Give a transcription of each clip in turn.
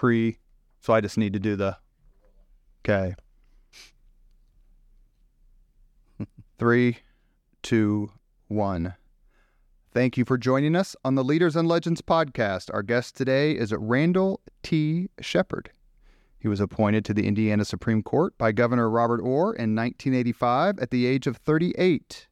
pre, so I just need to do the. Okay. Three, two, one. Thank you for joining us on the Leaders and Legends podcast. Our guest today is Randall T. Shepard. He was appointed to the Indiana Supreme Court by Governor Robert Orr in 1985 at the age of 38.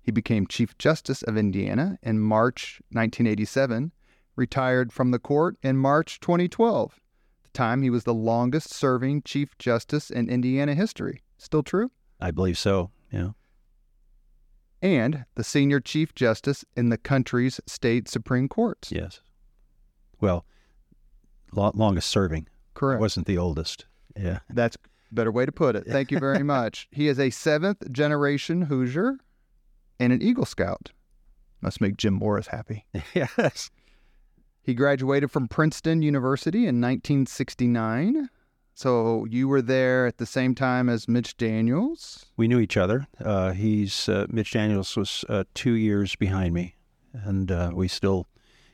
He became Chief Justice of Indiana in March 1987, retired from the court in March 2012. the time he was the longest serving Chief Justice in Indiana history. Still true? I believe so. Yeah. And the senior Chief Justice in the country's state Supreme Courts. Yes. Well, lo- longest serving. Correct. Wasn't the oldest. Yeah. That's a better way to put it. Thank you very much. he is a seventh generation Hoosier and an Eagle Scout. Must make Jim Morris happy. yes. He graduated from Princeton University in 1969. So you were there at the same time as Mitch Daniels. We knew each other. Uh, he's uh, Mitch Daniels was uh, two years behind me, and uh, we still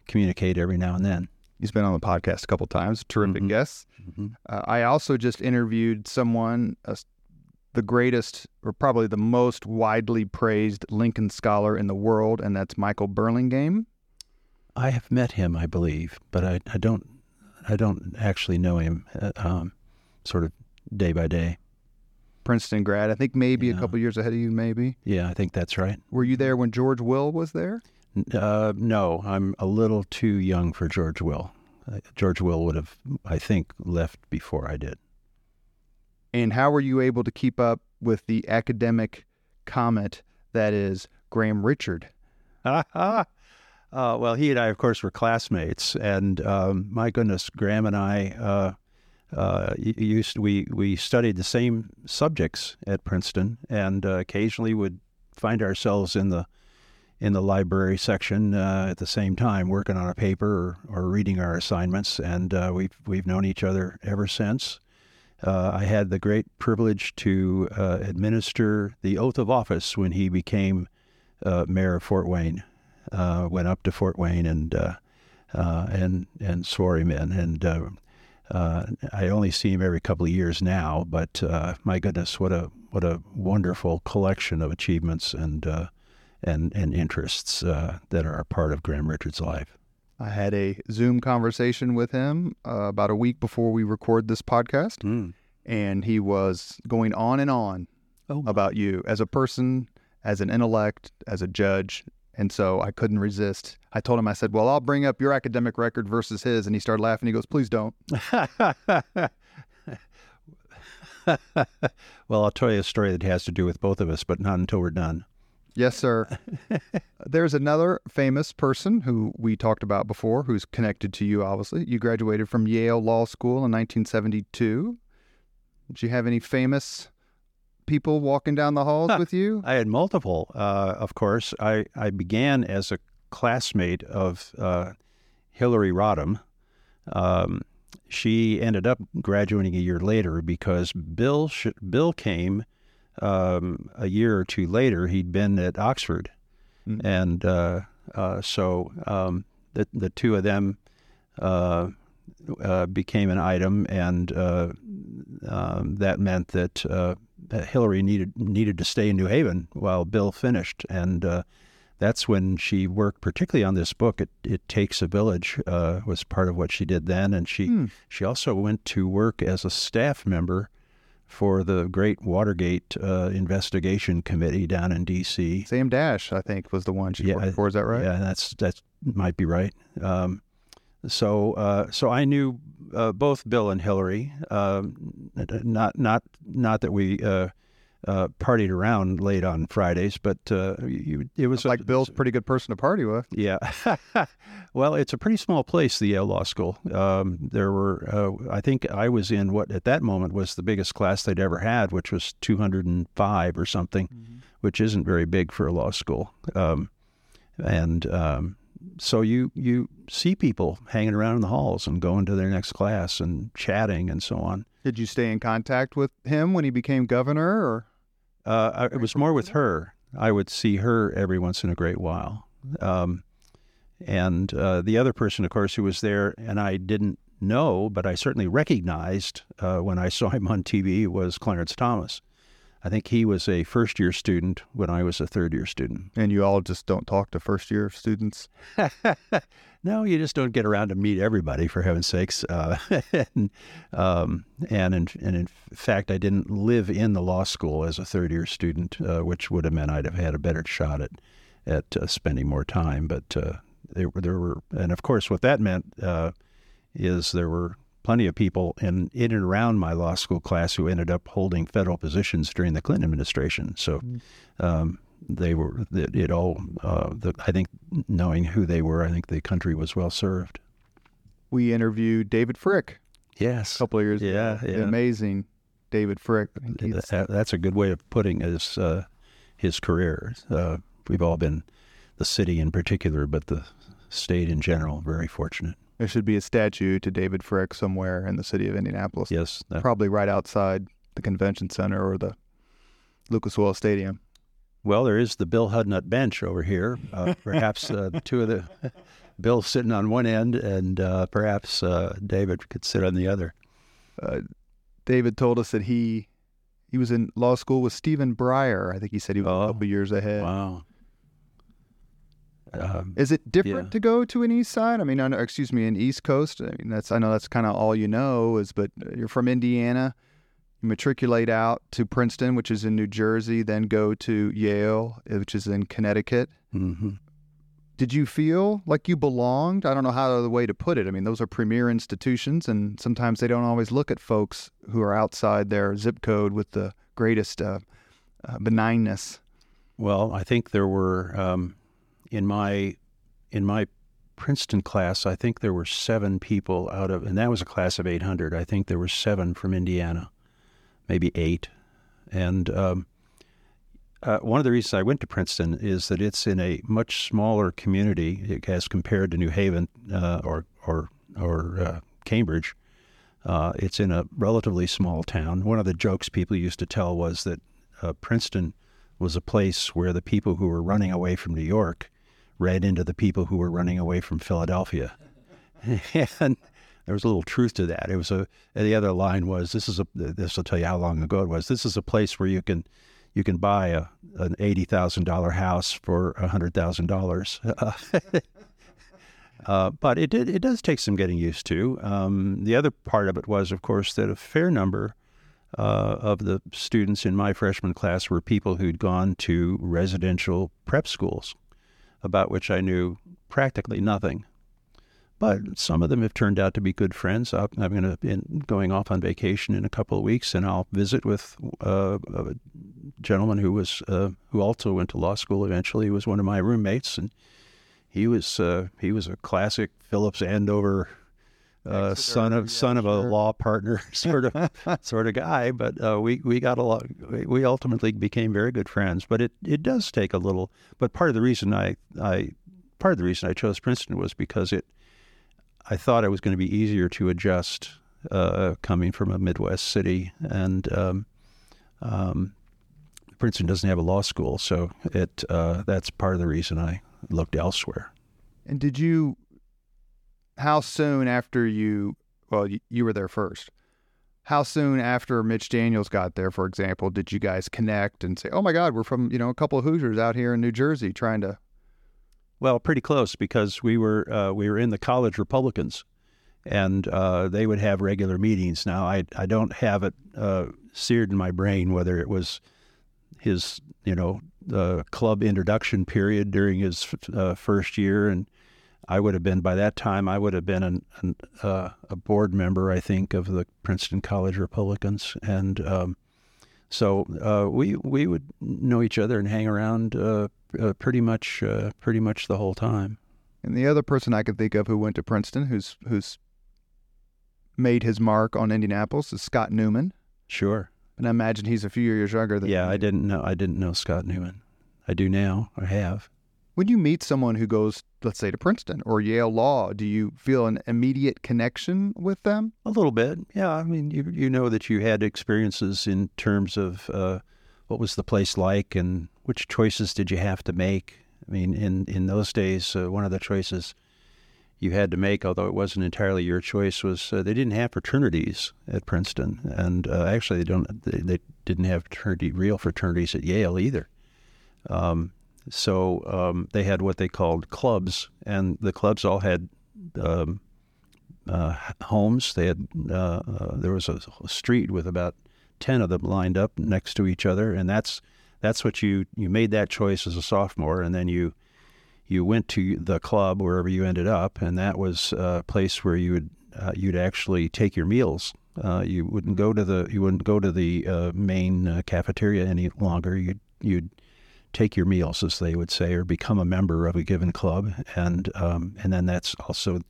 communicate every now and then. He's been on the podcast a couple times. Terrific Mhm. guest. Mm-hmm. Uh, I also just interviewed someone, uh, the greatest or probably the most widely praised Lincoln scholar in the world, and that's Michael Burlingame. I have met him, I believe, but I, I don't I don't actually know him. Uh, um, sort of day by day. Princeton grad. I think maybe a couple years ahead of you, maybe. Yeah, I think that's right. Were you there when George Will was there? Uh, no, I'm a little too young for George Will. Uh, George Will would have, I think, left before I did. And how were you able to keep up with the academic comet that is Graham Richard? uh, well, he and I, of course, were classmates, and um, my goodness, Graham and I uh, uh, used we we studied the same subjects at Princeton, and uh, occasionally would find ourselves in the in the library section uh, at the same time, working on a paper or, or reading our assignments, and we've we've known each other ever since. Uh, I had the great privilege to uh, administer the oath of office when he became uh, mayor of Fort Wayne. Uh, went up to Fort Wayne and uh, uh, and and swore him in. And uh, uh, I only see him every couple of years now, but uh, my goodness, what a what a wonderful collection of achievements and uh, and and interests uh, that are a part of Graham Richard's life. I had a Zoom conversation with him uh, about a week before we record this podcast, Mm. and he was going on and on Oh, about you as a person, as an intellect, as a judge. And so I couldn't resist. I told him, I said, Well, I'll bring up your academic record versus his. And he started laughing. He goes, Please don't. well, I'll tell you a story that has to do with both of us, but not until we're done. Yes, sir. There's another famous person who we talked about before who's connected to you, obviously. You graduated from Yale Law School in 1972. Did you have any famous people walking down the halls with you? I had multiple, uh, of course. I, I began as a classmate of uh, Hillary Rodham. Um, she ended up graduating a year later because Bill sh- Bill came um, a year or two later. He'd been at Oxford, Mm. and uh, uh, so um, the the two of them uh, became an item, and uh, um, that meant that uh, that Hillary needed needed to stay in New Haven while Bill finished, and uh, that's when she worked particularly on this book. It it takes a village uh, was part of what she did then, and she Hmm. she also went to work as a staff member for the Great Watergate uh, Investigation Committee down in D.C. Sam Dash, I think, was the one she Yeah, worked for. Is that right? Yeah, that's that might be right. Um, so uh, so I knew uh, both Bill and Hillary. Um, not not not that we uh, uh, partied around late on Fridays, but uh, you, it was like Bill's a pretty good person to party with. Yeah. well, it's a pretty small place, the Yale Law School. Um, there were, uh, I think I was in what at that moment was the biggest class they'd ever had, which was 205 or something, which isn't very big for a law school. Um, and um, so you you see people hanging around in the halls and going to their next class and chatting and so on. Did you stay in contact with him when he became governor? Or Uh, I- it was more with her. I would see her every once in a great while. Um, and uh, the other person, of course, who was there and I didn't know, but I certainly recognized uh, when I saw him on TV was Clarence Thomas. I think he was a first year student when I was a third year student. And you all just don't talk to first year students? no, you just don't get around to meet everybody, for heaven's sakes. Uh, and um, and, in, and in fact, I didn't live in the law school as a third year student, uh, which would have meant I'd have had a better shot at, at uh, spending more time. But uh, there, there were, and of course, what that meant uh, is there were plenty of people in in and around my law school class who ended up holding federal positions during the Clinton administration. So mm. um, they were it, it all. Uh, the, I think knowing who they were, I think the country was well served. We interviewed David Frick. Yes, a couple of years. Yeah, ago. yeah. amazing David Frick. That's a good way of putting his uh, his career. Uh, we've all been the city in particular, but the state in general very fortunate. There should be a statue to David Frick somewhere in the city of Indianapolis. Yes. Probably right outside the convention center or the Lucas Oil Stadium. Well, there is the Bill Hudnut bench over here. Uh, perhaps uh, two of the Bill sitting on one end, and uh, perhaps uh, David could sit on the other. Uh, David told us that he he was in law school with Stephen Breyer. I think he said he was oh, a couple years ahead. Wow. Um, Is it different yeah. to go to an east side? I mean, excuse me, an east coast. I mean, that's I know that's kind of all you know is, but you're from Indiana. You matriculate out to Princeton, which is in New Jersey, then go to Yale, eh, which is in Connecticut. Mm-hmm. Did you feel like you belonged? I don't know how the way to put it. I mean, those are premier institutions, and sometimes they don't always look at folks who are outside their zip code with the greatest uh, uh, benignness. Well, I think there were um, in my in my Princeton class, I think there were seven people out of, and that was a class of 800. I think there were seven from Indiana, maybe eight. And um, uh, one of the reasons I went to Princeton is that it's in a much smaller community as compared to New Haven uh, or or or uh, Cambridge. Uh, it's in a relatively small town. One of the jokes people used to tell was that uh, Princeton was a place where the people who were running away from New York read into the people who were running away from Philadelphia. and there was a little truth to that. It was a the other line was this is a this will tell you how long ago it was. This is a place where you can you can buy a an eighty thousand dollar house for a hundred thousand dollars. Uh, but it did, it does take some getting used to. Um, the other part of it was, of course, that a fair number uh, of the students in my freshman class were people who'd gone to residential prep schools about which I knew practically nothing. But some of them have turned out to be good friends. I'm going to be going off on vacation in a couple of weeks, and I'll visit with uh, a gentleman who was uh, who also went to law school. Eventually, he was one of my roommates, and he was uh, he was a classic Phillips Andover uh, son of yeah, son of a law partner sort of sort of guy. But uh, we we got a lot. We ultimately became very good friends. But it, it does take a little. But part of the reason I I part of the reason I chose Princeton was because it. I thought it was going to be easier to adjust uh, coming from a Midwest city, and um, um, Princeton doesn't have a law school, so it uh, that's part of the reason I looked elsewhere. And did you how soon after you, well, you, you were there first. How soon after Mitch Daniels got there, for example, did you guys connect and say, "Oh my God, we're from you know a couple of Hoosiers out here in New Jersey trying to"? Well, pretty close because we were uh, we were in the college Republicans, and uh, they would have regular meetings. Now I I don't have it uh, seared in my brain whether it was his you know uh, club introduction period during his uh, first year and I would have been by that time. I would have been an, an, uh, a board member, I think, of the Princeton College Republicans, and um, so uh, we we would know each other and hang around uh, uh pretty much uh, pretty much the whole time. And the other person I could think of who went to Princeton, who's who's made his mark on Indianapolis, is Scott Newman. Sure. And I imagine he's a few years younger than. Yeah, you. I didn't know. I didn't know Scott Newman. I do now. I have. When you meet someone who goes, let's say, to Princeton or Yale Law, do you feel an immediate connection with them? A little bit, yeah. I mean, you you know that you had experiences in terms of uh, what was the place like and which choices did you have to make. I mean, in in those days, uh, one of the choices you had to make, although it wasn't entirely your choice, was uh, they didn't have fraternities at Princeton, and uh, actually they don't they, they, didn't have fraternity real fraternities at Yale either. Um, so um, they had what they called clubs, and the clubs all had um, uh, homes. They had uh, uh, there was a, street with about ten of them lined up next to each other, and that's that's what you you made that choice as a sophomore, and then you you went to the club wherever you ended up, and that was a place where you would uh, you'd actually take your meals. Uh, you wouldn't go to the you wouldn't go to the uh, main cafeteria any longer. You'd you'd take your meals, as they would say, or become a member of a given club, and um, and then that's also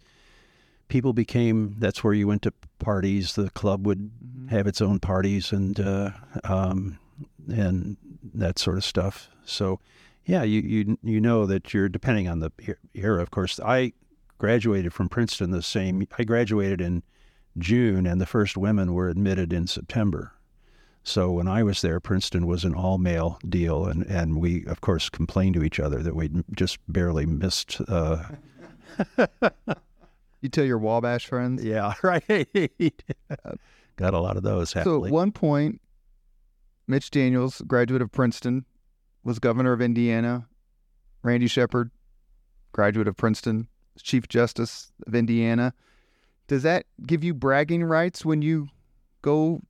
people became that's where you went to parties. The club would mm-hmm. have its own parties and uh, um, and that sort of stuff. So yeah, you you you know that you're depending on the era. Of course, I graduated from Princeton the same. I graduated in June, and the first women were admitted in September. So when I was there, Princeton was an all male deal, and, and we of course complained to each other that we just barely missed. Uh... you tell your Wabash friends, yeah, right. Got a lot of those. Happily. So at one point, Mitch Daniels, graduate of Princeton, was governor of Indiana. Randy Shepard, graduate of Princeton, Chief Justice of Indiana. Does that give you bragging rights when you go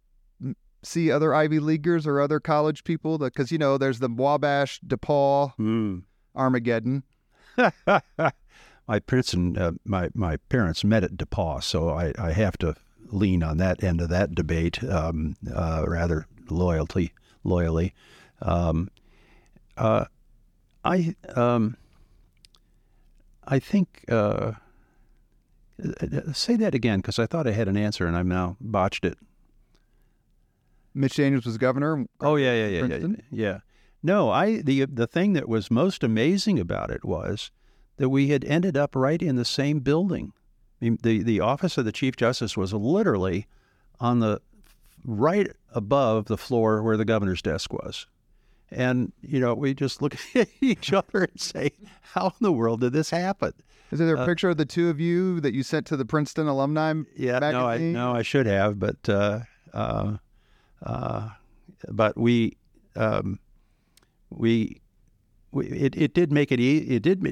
see other Ivy Leaguers or other college people? Because, you know, there's the Wabash, DePauw, mm. Armageddon. my Princeton, uh, my, my parents met at DePauw, so I, I have to lean on that end of that debate um, uh, rather loyalty, loyally. Um, uh, I um, I think uh, uh say that again because I thought I had an answer and I've now botched it. Mitch Daniels was governor. Oh yeah, yeah, yeah, yeah, yeah. No, I the the thing that was most amazing about it was that we had ended up right in the same building. I mean, the the office of the chief justice was literally on the right above the floor where the governor's desk was. And, you know, we just look at each other and say, how in the world did this happen? Is there a uh, picture of the two of you that you sent to the Princeton alumni yeah, magazine? No, I, no, I should have, but uh, uh, uh, but we um, we, we it, it did make it it did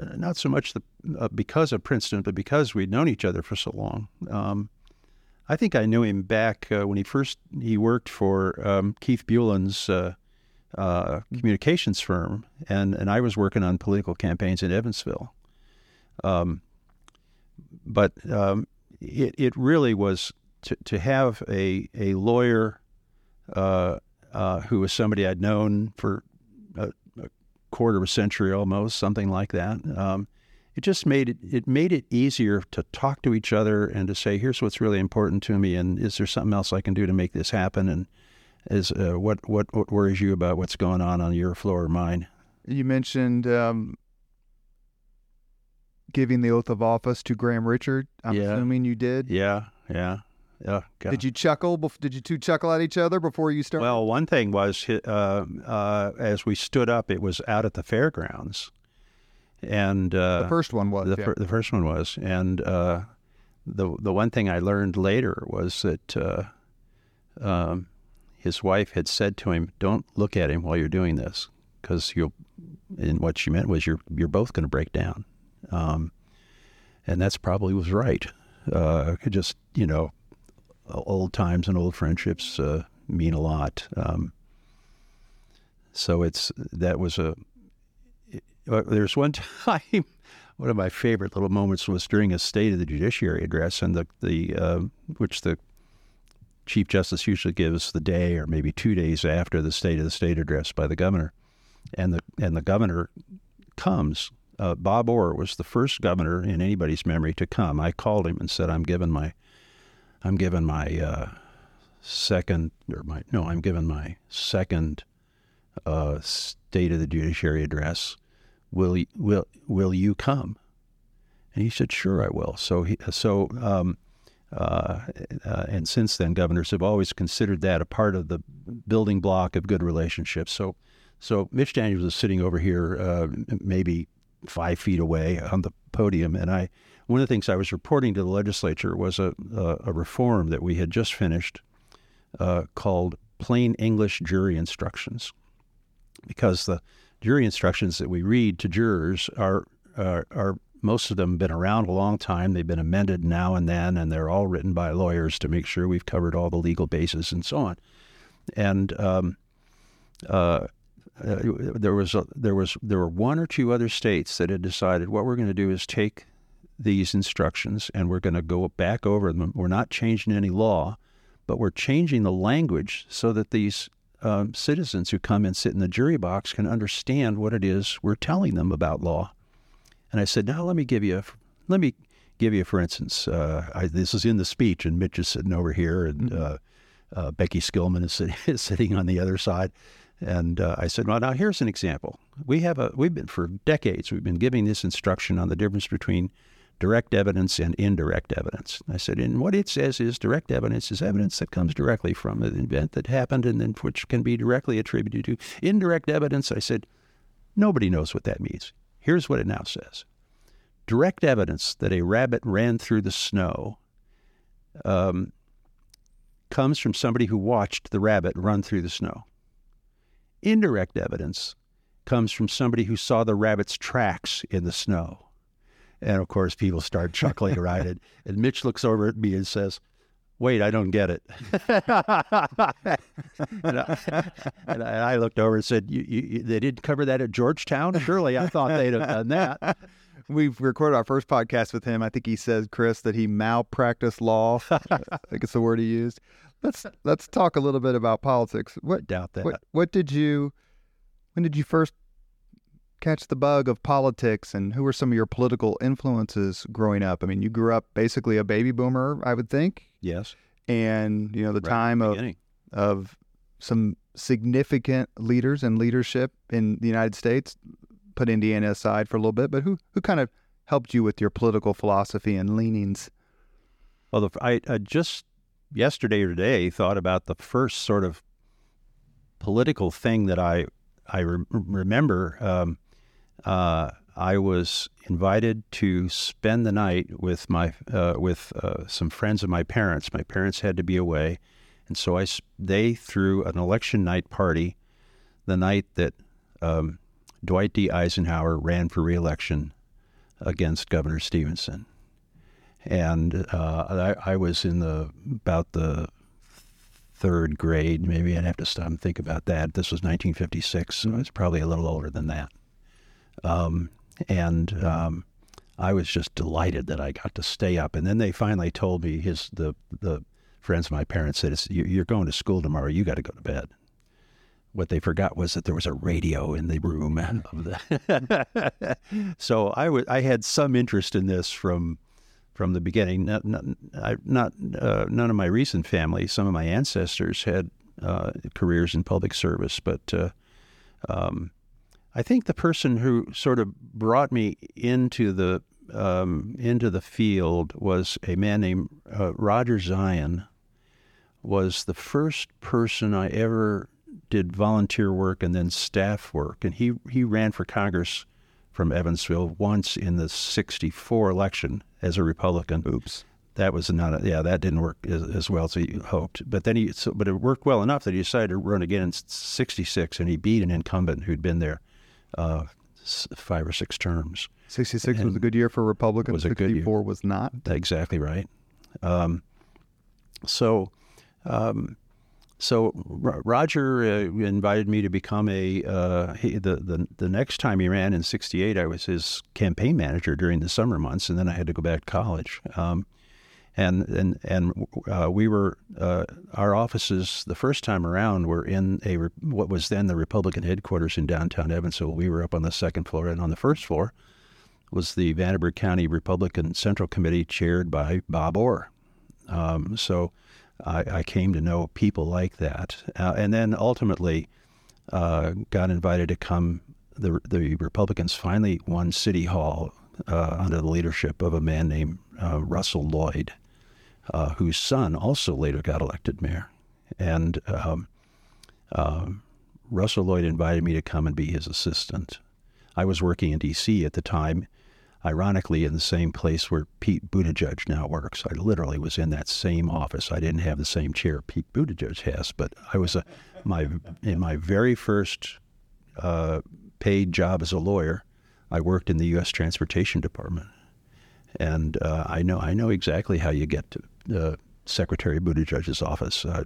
uh, not so much the, uh, because of Princeton, but because we'd known each other for so long. Um, I think I knew him back uh, when he first he worked for um, Keith Bulen's uh, uh, communications firm, and and I was working on political campaigns in Evansville. Um, but um, it it really was to to have a a lawyer uh, uh, who was somebody I'd known for a, a, quarter of a century almost, something like that. Um, it just made it it made it easier to talk to each other and to say, here's what's really important to me, and is there something else I can do to make this happen? And is uh, what what what worries you about what's going on on your floor or mine? You mentioned um, giving the oath of office to Graham Richard. I'm yeah. assuming you did. Yeah, yeah. Yeah, God. Did you chuckle? Did you two chuckle at each other before you started? Well, one thing was uh, uh, as we stood up, it was out at the fairgrounds, and uh, the first one was the, yeah. fir- the first one was, and uh, the the one thing I learned later was that uh, um, his wife had said to him, "Don't look at him while you're doing this, because you'll." And what she meant was, "You're you're both going to break down," um, and that's probably was right. Uh, just you know, old times and old friendships uh, mean a lot. Um, so it's that was a there's one time, one of my favorite little moments was during a State of the Judiciary address, and the the uh, which the Chief Justice usually gives the day or maybe two days after the State of the State address by the governor, and the and the governor comes. Uh, Bob Orr was the first governor in anybody's memory to come. I called him and said, "I'm giving my, I'm given my uh, second or my no, I'm giving my second uh, State of the Judiciary address." will will will you come? And he said, sure, I will. So he, so um, uh, uh, and since then, governors have always considered that a part of the building block of good relationships. So so Mitch Daniels is sitting over here, uh, maybe five feet away on the podium, and I one of the things I was reporting to the legislature was a a, a reform that we had just finished uh, called plain English jury instructions, because the jury instructions that we read to jurors are are, are most of them been around a long time. They've been amended now and then, and they're all written by lawyers to make sure we've covered all the legal bases and so on. And um, uh, uh, there was a, there was there were one or two other states that had decided what we're going to do is take these instructions and we're going to go back over them. We're not changing any law, but we're changing the language so that these um, citizens who come and sit in the jury box can understand what it is we're telling them about law. And I said, now let me give you a, let me give you, for instance, uh, I, this is in the speech, and Mitch is sitting over here, and mm-hmm. uh, uh, Becky Skillman is, sit, is, sitting on the other side. And uh, I said, well, now here's an example. We have a, we've been for decades, we've been giving this instruction on the difference between direct evidence and indirect evidence. I said, and what it says is direct evidence is evidence that comes directly from an event that happened and then which can be directly attributed to. Indirect evidence, I said, nobody knows what that means. Here's what it now says direct evidence that a rabbit ran through the snow um, comes from somebody who watched the rabbit run through the snow. Indirect evidence comes from somebody who saw the rabbit's tracks in the snow. And of course, people start chuckling around it. And Mitch looks over at me and says, Wait, I don't get it. and, I, and, I, looked over and said, you, you, They didn't cover that at Georgetown? Surely I thought they'd have done that. We've recorded our first podcast with him. I think he says, Chris, that he malpracticed law. I think it's the word he used. Let's let's talk a little bit about politics. What doubt that? What, what did you? When did you first catch the bug of politics and who were some of your political influences growing up? I mean, you grew up basically a baby boomer, I would think. Yes. And, you know, the right time of of some significant leaders and leadership in the United States. Put Indiana aside for a little bit, but who who kind of helped you with your political philosophy and leanings? Well, the, I, I just yesterday or today thought about the first sort of political thing that I I re- remember. Um, uh, I was invited to spend the night with my uh, with uh, some friends of my parents. My parents had to be away, and so I they threw an election night party the night that um, Dwight D. Eisenhower ran for reelection against Governor Stevenson, and uh, I, I, was in the about the third grade. Maybe I'd have to stop and think about that. This was 1956, so I was probably a little older than that. Um, and um, I was just delighted that I got to stay up. And then they finally told me his the the friends of my parents said, "You're going to school tomorrow. You got to go to bed." What they forgot was that there was a radio in the room the. so I, w- I had some interest in this from from the beginning. Not, not, I, not uh, none of my recent family. Some of my ancestors had uh, careers in public service, but uh, um, I think the person who sort of brought me into the um, into the field was a man named uh, Roger Zion. Was the first person I ever did volunteer work and then staff work, and he he ran for Congress from Evansville once in the '64 election as a Republican. Oops. That was not a, yeah that didn't work as, as, well as he hoped. But then he so, but it worked well enough that he decided to run again in '66, and he beat an incumbent who'd been there uh, five or six terms. 66 and was a good year for Republicans. Was a 64 good year. was not. Exactly right. Um, so, um, so Roger uh, invited me to become a uh, he, the, the the next time he ran in '68. I was his campaign manager during the summer months, and then I had to go back to college. Um, and and and uh, we were uh, our offices the first time around were in a what was then the Republican headquarters in downtown Evansville. We were up on the second floor, and on the first floor was the Vanderburgh County Republican Central Committee chaired by Bob Orr. Um, so I, I, came to know people like that, uh, and then ultimately uh, got invited to come. The the Republicans finally won City Hall uh, under the leadership of a man named uh, Russell Lloyd, uh, whose son also later got elected mayor. And um, uh, Russell Lloyd invited me to come and be his assistant. I was working in D.C. at the time, ironically, in the same place where Pete Buttigieg now works. I literally was in that same office. I didn't have the same chair Pete Buttigieg has, but I was a, my in my very first uh, paid job as a lawyer. I worked in the U.S. Transportation Department, and uh, I know I know exactly how you get to uh, Secretary Buttigieg's office. Uh,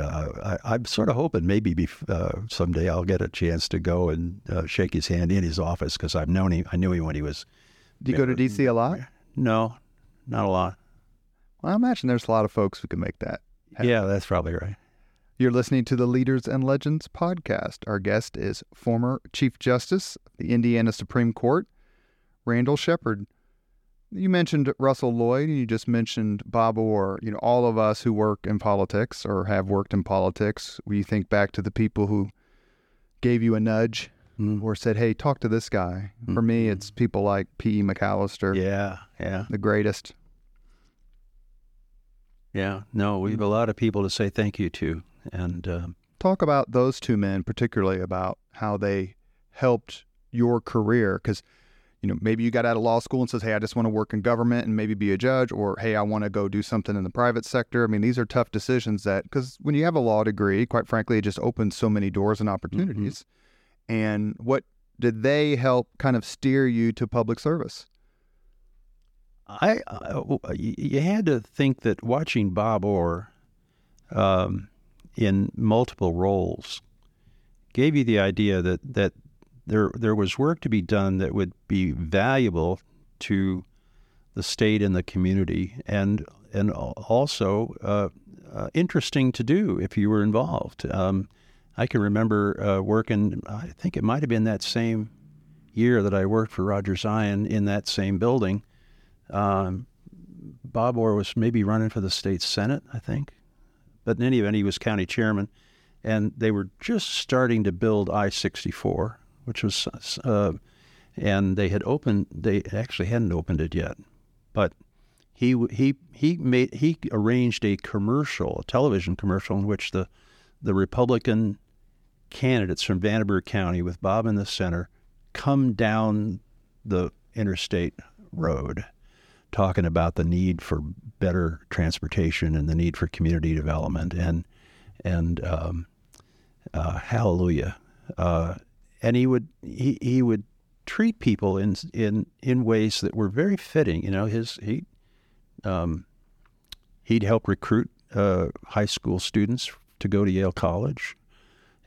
I, am sort of hoping maybe bef- uh, someday I'll get a chance to go and uh, shake his hand in his office because I've known him. I knew him when he was. Do you go to DC a lot? No, not a lot. Well, I imagine there's a lot of folks who can make that. Happen. Yeah, that's probably right. You're listening to the Leaders and Legends podcast. Our guest is former Chief Justice of the Indiana Supreme Court, Randall Shepard. You mentioned Russell Lloyd, and you just mentioned Bob Orr. You know, all of us who work in politics or have worked in politics, we think back to the people who gave you a nudge mm. or said, "Hey, talk to this guy." Mm. For me, it's people like P. E. MacAllister. Yeah, yeah, the greatest. Yeah, no, we have a lot of people to say thank you to, and um, talk about those two men, particularly about how they helped your career, because you know, maybe you got out of law school and says, "Hey, I just want to work in government and maybe be a judge," or "Hey, I want to go do something in the private sector." I mean, these are tough decisions that because when you have a law degree, quite frankly, it just opens so many doors and opportunities. Mm-hmm. And what did they help kind of steer you to public service? I, you had to think that watching Bob Orr um, in multiple roles gave you the idea that that there there was work to be done that would be valuable to the state and the community, and and also uh, uh, interesting to do if you were involved. Um, I can remember uh, working. I think it might have been that same year that I worked for Roger Zion in that same building. Um, Bob Orr was maybe running for the state senate, I think, but in any event, he was county chairman, and they were just starting to build I sixty four which was, uh, and they had opened. They actually hadn't opened it yet, but he he he made he arranged a commercial, a television commercial, in which the the Republican candidates from Vanderburgh County, with Bob in the center, come down the interstate road, talking about the need for better transportation and the need for community development, and and um, uh, hallelujah. Uh, and he would he, he would treat people in in in ways that were very fitting. You know, his he um, he'd help recruit uh, high school students to go to Yale College,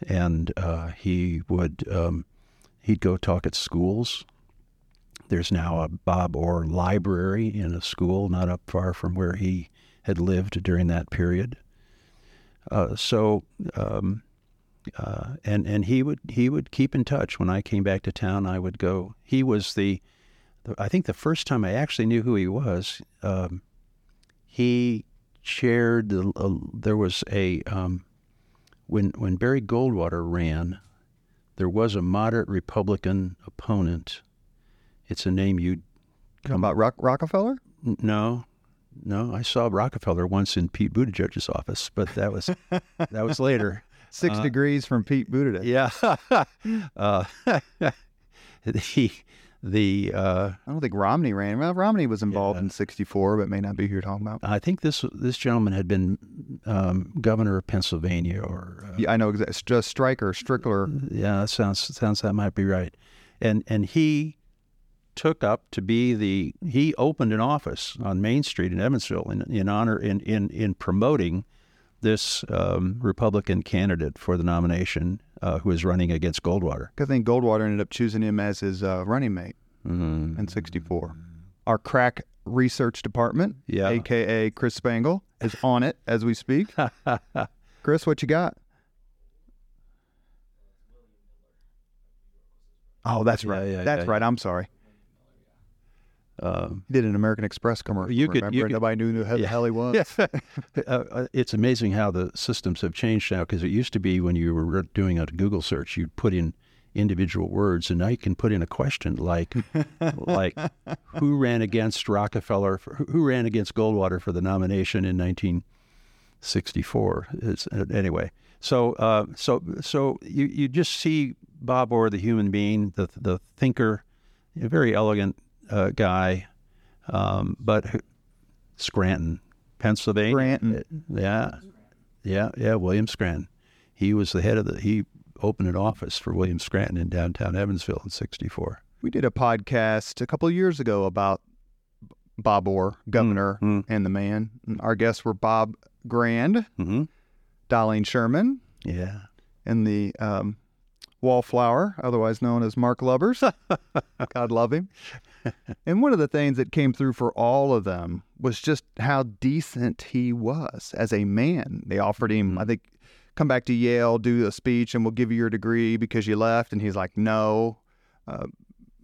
and uh, he would um, he'd go talk at schools. There's now a Bob Orr library in a school not up far from where he had lived during that period. Uh, so um, uh, and and he would he would keep in touch. When I came back to town, I would go. He was the, the I think the first time I actually knew who he was. Um, he chaired the. Uh, there was a um, when when Barry Goldwater ran, there was a moderate Republican opponent. It's a name you'd come about Rock, Rockefeller. No, no. I saw Rockefeller once in Pete Buttigieg's office, but that was that was later six uh, degrees from Pete Buttigieg. Yeah. uh, the the uh, I don't think Romney ran. Well, Romney was involved yeah. in '64, but may not be who you're talking about. I think this this gentleman had been um, governor of Pennsylvania, or uh, yeah, I know exactly. Just Stryker, Strickler. Yeah, that sounds sounds that might be right. And and he took up to be the he opened an office on Main Street in Evansville in, in honor in in in promoting this um, Republican candidate for the nomination uh, who is running against Goldwater. I think Goldwater ended up choosing him as his uh, running mate mm-hmm. in 64. Our crack research department, yeah. aka Chris Spangle, is on it as we speak. Chris, what you got? Oh, that's right. Yeah, yeah, that's yeah, right. I'm sorry. Um, he did an American Express commercial. You could, you could, nobody knew who the hell he was. Yeah. uh, uh, it's amazing how the systems have changed now. Because it used to be when you were doing a Google search, you'd put in individual words, and now you can put in a question like, like, who ran against Rockefeller? For, who ran against Goldwater for the nomination in 19 64. It's, anyway, so uh, so so you you just see Bob Orr, the human being, the the thinker, a very elegant uh, guy, um, but Scranton, Pennsylvania. Scranton. Yeah, yeah, yeah. William Scranton. He was the head of the. He opened an office for William Scranton in downtown Evansville in '64. We did a podcast a couple of years ago about Bob Orr, governor, Mm-hmm. and the man. Our guests were Bob Grand, Mm-hmm. Darlene Sherman, Yeah. and the um, Wallflower, otherwise known as Mark Lubbers. God love him. And one of the things that came through for all of them was just how decent he was as a man. They offered him, I think, come back to Yale, do a speech, and we'll give you your degree because you left. And he's like, no. Uh,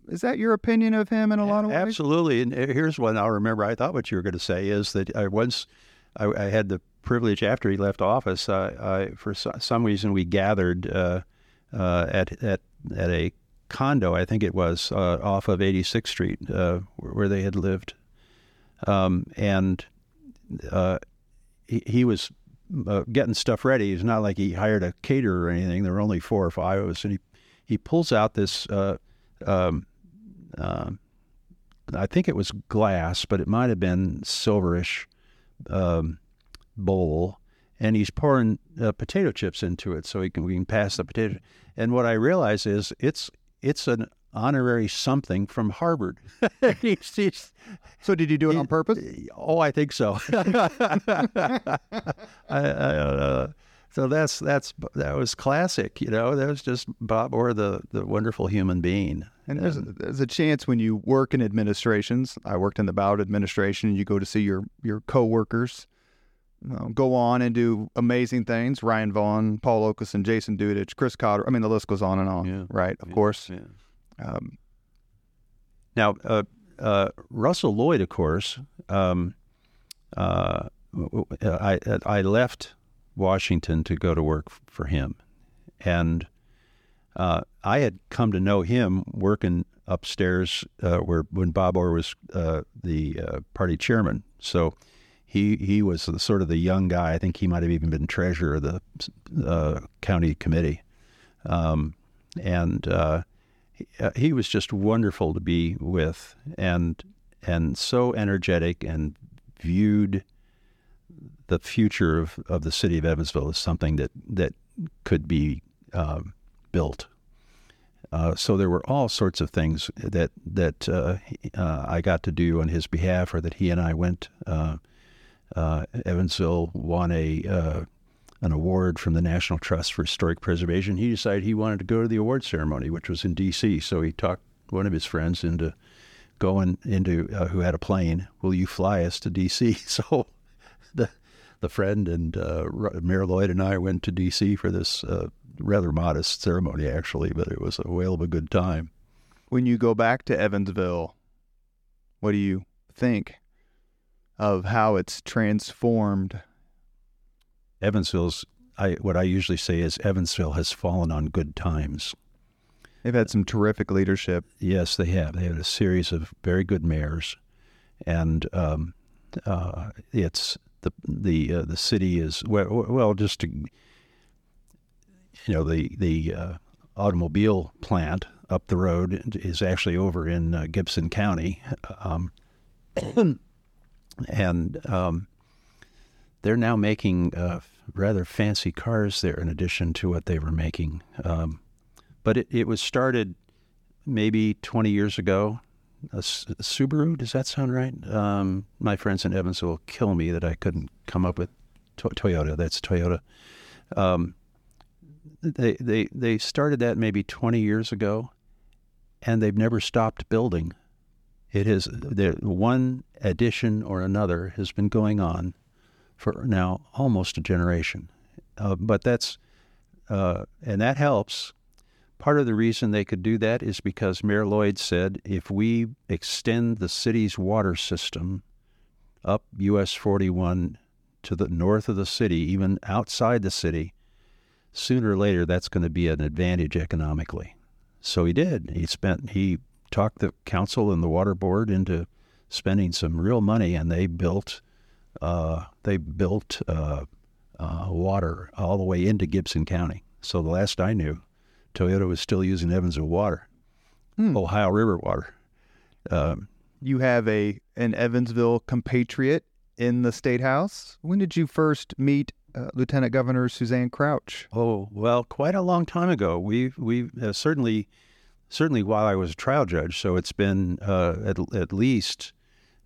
is that your opinion of him in a lot of ways? Absolutely. And uh, here's one I'll remember. I thought what you were going to say is that I once, I, I had the privilege after he left office. Uh, I, for so, some reason, we gathered uh, uh, at at at a condo. I think it was uh, off of 86th Street, uh, where, they had lived, um, and uh, he, he was. Uh, getting stuff ready. It's not like he hired a caterer or anything. There were only four or five of us, and he he pulls out this um, I think it was glass, but it might have been silverish um, bowl, and he's pouring uh, potato chips into it so he can we can pass the potato. And what I realize is it's it's an honorary something from Harvard. He's- he's- So did you do it on purpose? oh, I think so. I, I, uh, so that's that's that was classic. You know, that was just Bob Orr, the the wonderful human being. And there's a, there's a chance when you work in administrations. I worked in the Ballard administration. You go to see your your coworkers, know, go on and do amazing things. Ryan Vaughn, Paul Okeson, Jason Dudich, Chris Cotter. I mean, the list goes on and on. Yeah. Right. Of Yeah, course. yeah. Um, Now, uh, uh, Russell Lloyd, of course, um, uh, I, I left Washington to go to work for him. And uh, I had come to know him working upstairs uh, where when Bob Orr was uh, the uh, party chairman. So he he was sort of the young guy. I think he might have even been treasurer of the uh, county committee. Um, and uh, he, uh, he was just wonderful to be with, and and so energetic, and viewed the future of, of the city of Evansville as something that that could be um, built. Uh, so there were all sorts of things that that uh, I got to do on his behalf, or that he and I went. Uh, Evansville won a uh, an award from the National Trust for Historic Preservation. He decided he wanted to go to the award ceremony, which was in D.C. So he talked one of his friends into going into uh, who had a plane. Will you fly us to D.C.? So the the friend and uh, Mayor Lloyd and I went to D.C. for this uh, rather modest ceremony, actually, but it was a whale of a good time. when you go back to Evansville, what do you think of how it's transformed? Evansville's. I, what I usually say is Evansville has fallen on good times. They've had some terrific leadership. Yes, they have. They had a series of very good mayors, and um, uh, it's the the uh, the city is well, well just to, you know the the uh, automobile plant up the road is actually over in uh, Gibson County, um, and um, they're now making uh, rather fancy cars there in addition to what they were making. Um, but it, it was started maybe 20 years ago. A, a Subaru, does that sound right? Um, my friends in Evansville will kill me that I couldn't come up with to- Toyota. That's Toyota. Um, they, they, they started that maybe 20 years ago, and they've never stopped building. It has the one addition or another has been going on for now almost a generation, uh, but that's uh, and that helps Part of the reason they could do that is because Mayor Lloyd said if we extend the city's water system up US 41 to the north of the city, even outside the city, sooner or later that's going to be an advantage economically. So he did. He spent, he talked the council and the water board into spending some real money, and they built, uh, they built uh, uh, water all the way into Gibson County. So the last I knew, Toyota was still using Evansville water, Ohio River water. Um, You have a an Evansville compatriot in the state house. When did you first meet uh, Lieutenant Governor Suzanne Crouch? Oh well, quite a long time ago. We we uh, certainly certainly while I was a trial judge. So it's been uh, at at least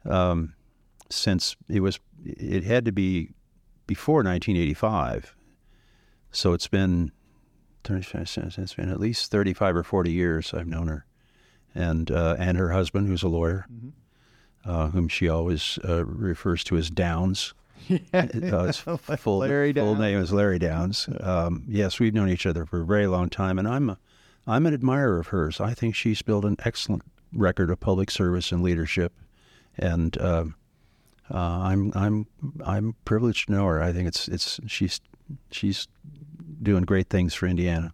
um, since it was it had to be before 1985. So it's been 35 cents. It's been at least 35 or 40 years I've known her, and uh, and her husband, who's a lawyer, uh, whom she always uh, refers to as Downs. Uh, his full, full name is Larry Downs. Um, yes, we've known each other for a very long time, and I'm a, I'm an admirer of hers. I think she's built an excellent record of public service and leadership, and um uh, I'm I'm I'm privileged to know her. I think it's it's she's she's doing great things for Indiana.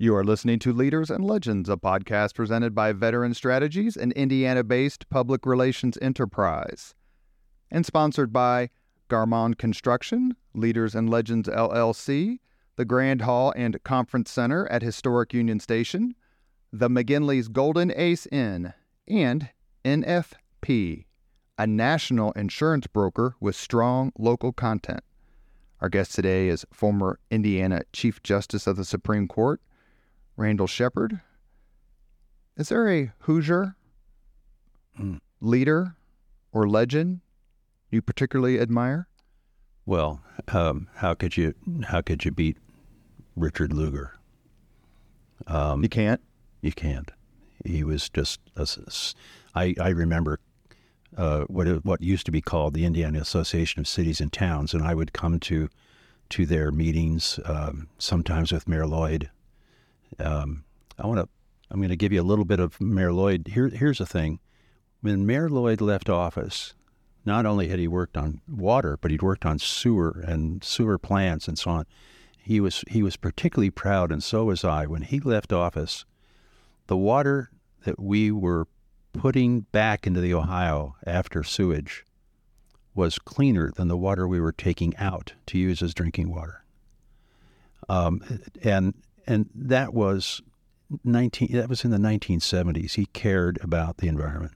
You are listening to Leaders and Legends, a podcast presented by Veteran Strategies, an Indiana based public relations enterprise, and sponsored by Garmong Construction, Leaders and Legends LLC, the Grand Hall and Conference Center at Historic Union Station, the McGinley's Golden Ace Inn, and NFP, a national insurance broker with strong local content. Our guest today is former Indiana Chief Justice of the Supreme Court, Randall Shepard. Is there a Hoosier Mm. leader or legend you particularly admire? Well, um, how could you how could you beat Richard Lugar. Um, You can't. You can't. He was just. A, I I remember uh, what it, what used to be called the Indiana Association of Cities and Towns, and I would come to to their meetings um, sometimes with Mayor Lloyd. Um, I want to. I'm going to give you a little bit of Mayor Lloyd. Here, here's the thing: when Mayor Lloyd left office, not only had he worked on water, but he'd worked on sewer and sewer plants and so on. He was he was particularly proud, and so was I, when he left office. The water that we were putting back into the Ohio after sewage was cleaner than the water we were taking out to use as drinking water. Um, and and that was nineteen. That was in the nineteen seventies. He cared about the environment.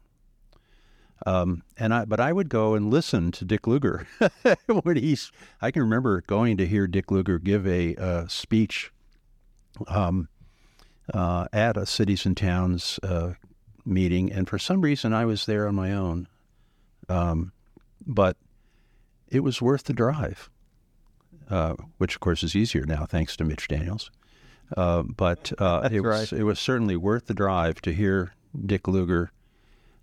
Um, and I, but I would go and listen to Dick Lugar when he's. I can remember going to hear Dick Lugar give a uh, speech um, uh, at a cities and towns uh, meeting, and for some reason I was there on my own. Um, but it was worth the drive, uh, which of course is easier now thanks to Mitch Daniels. Uh, but uh, it was it was certainly worth the drive to hear Dick Lugar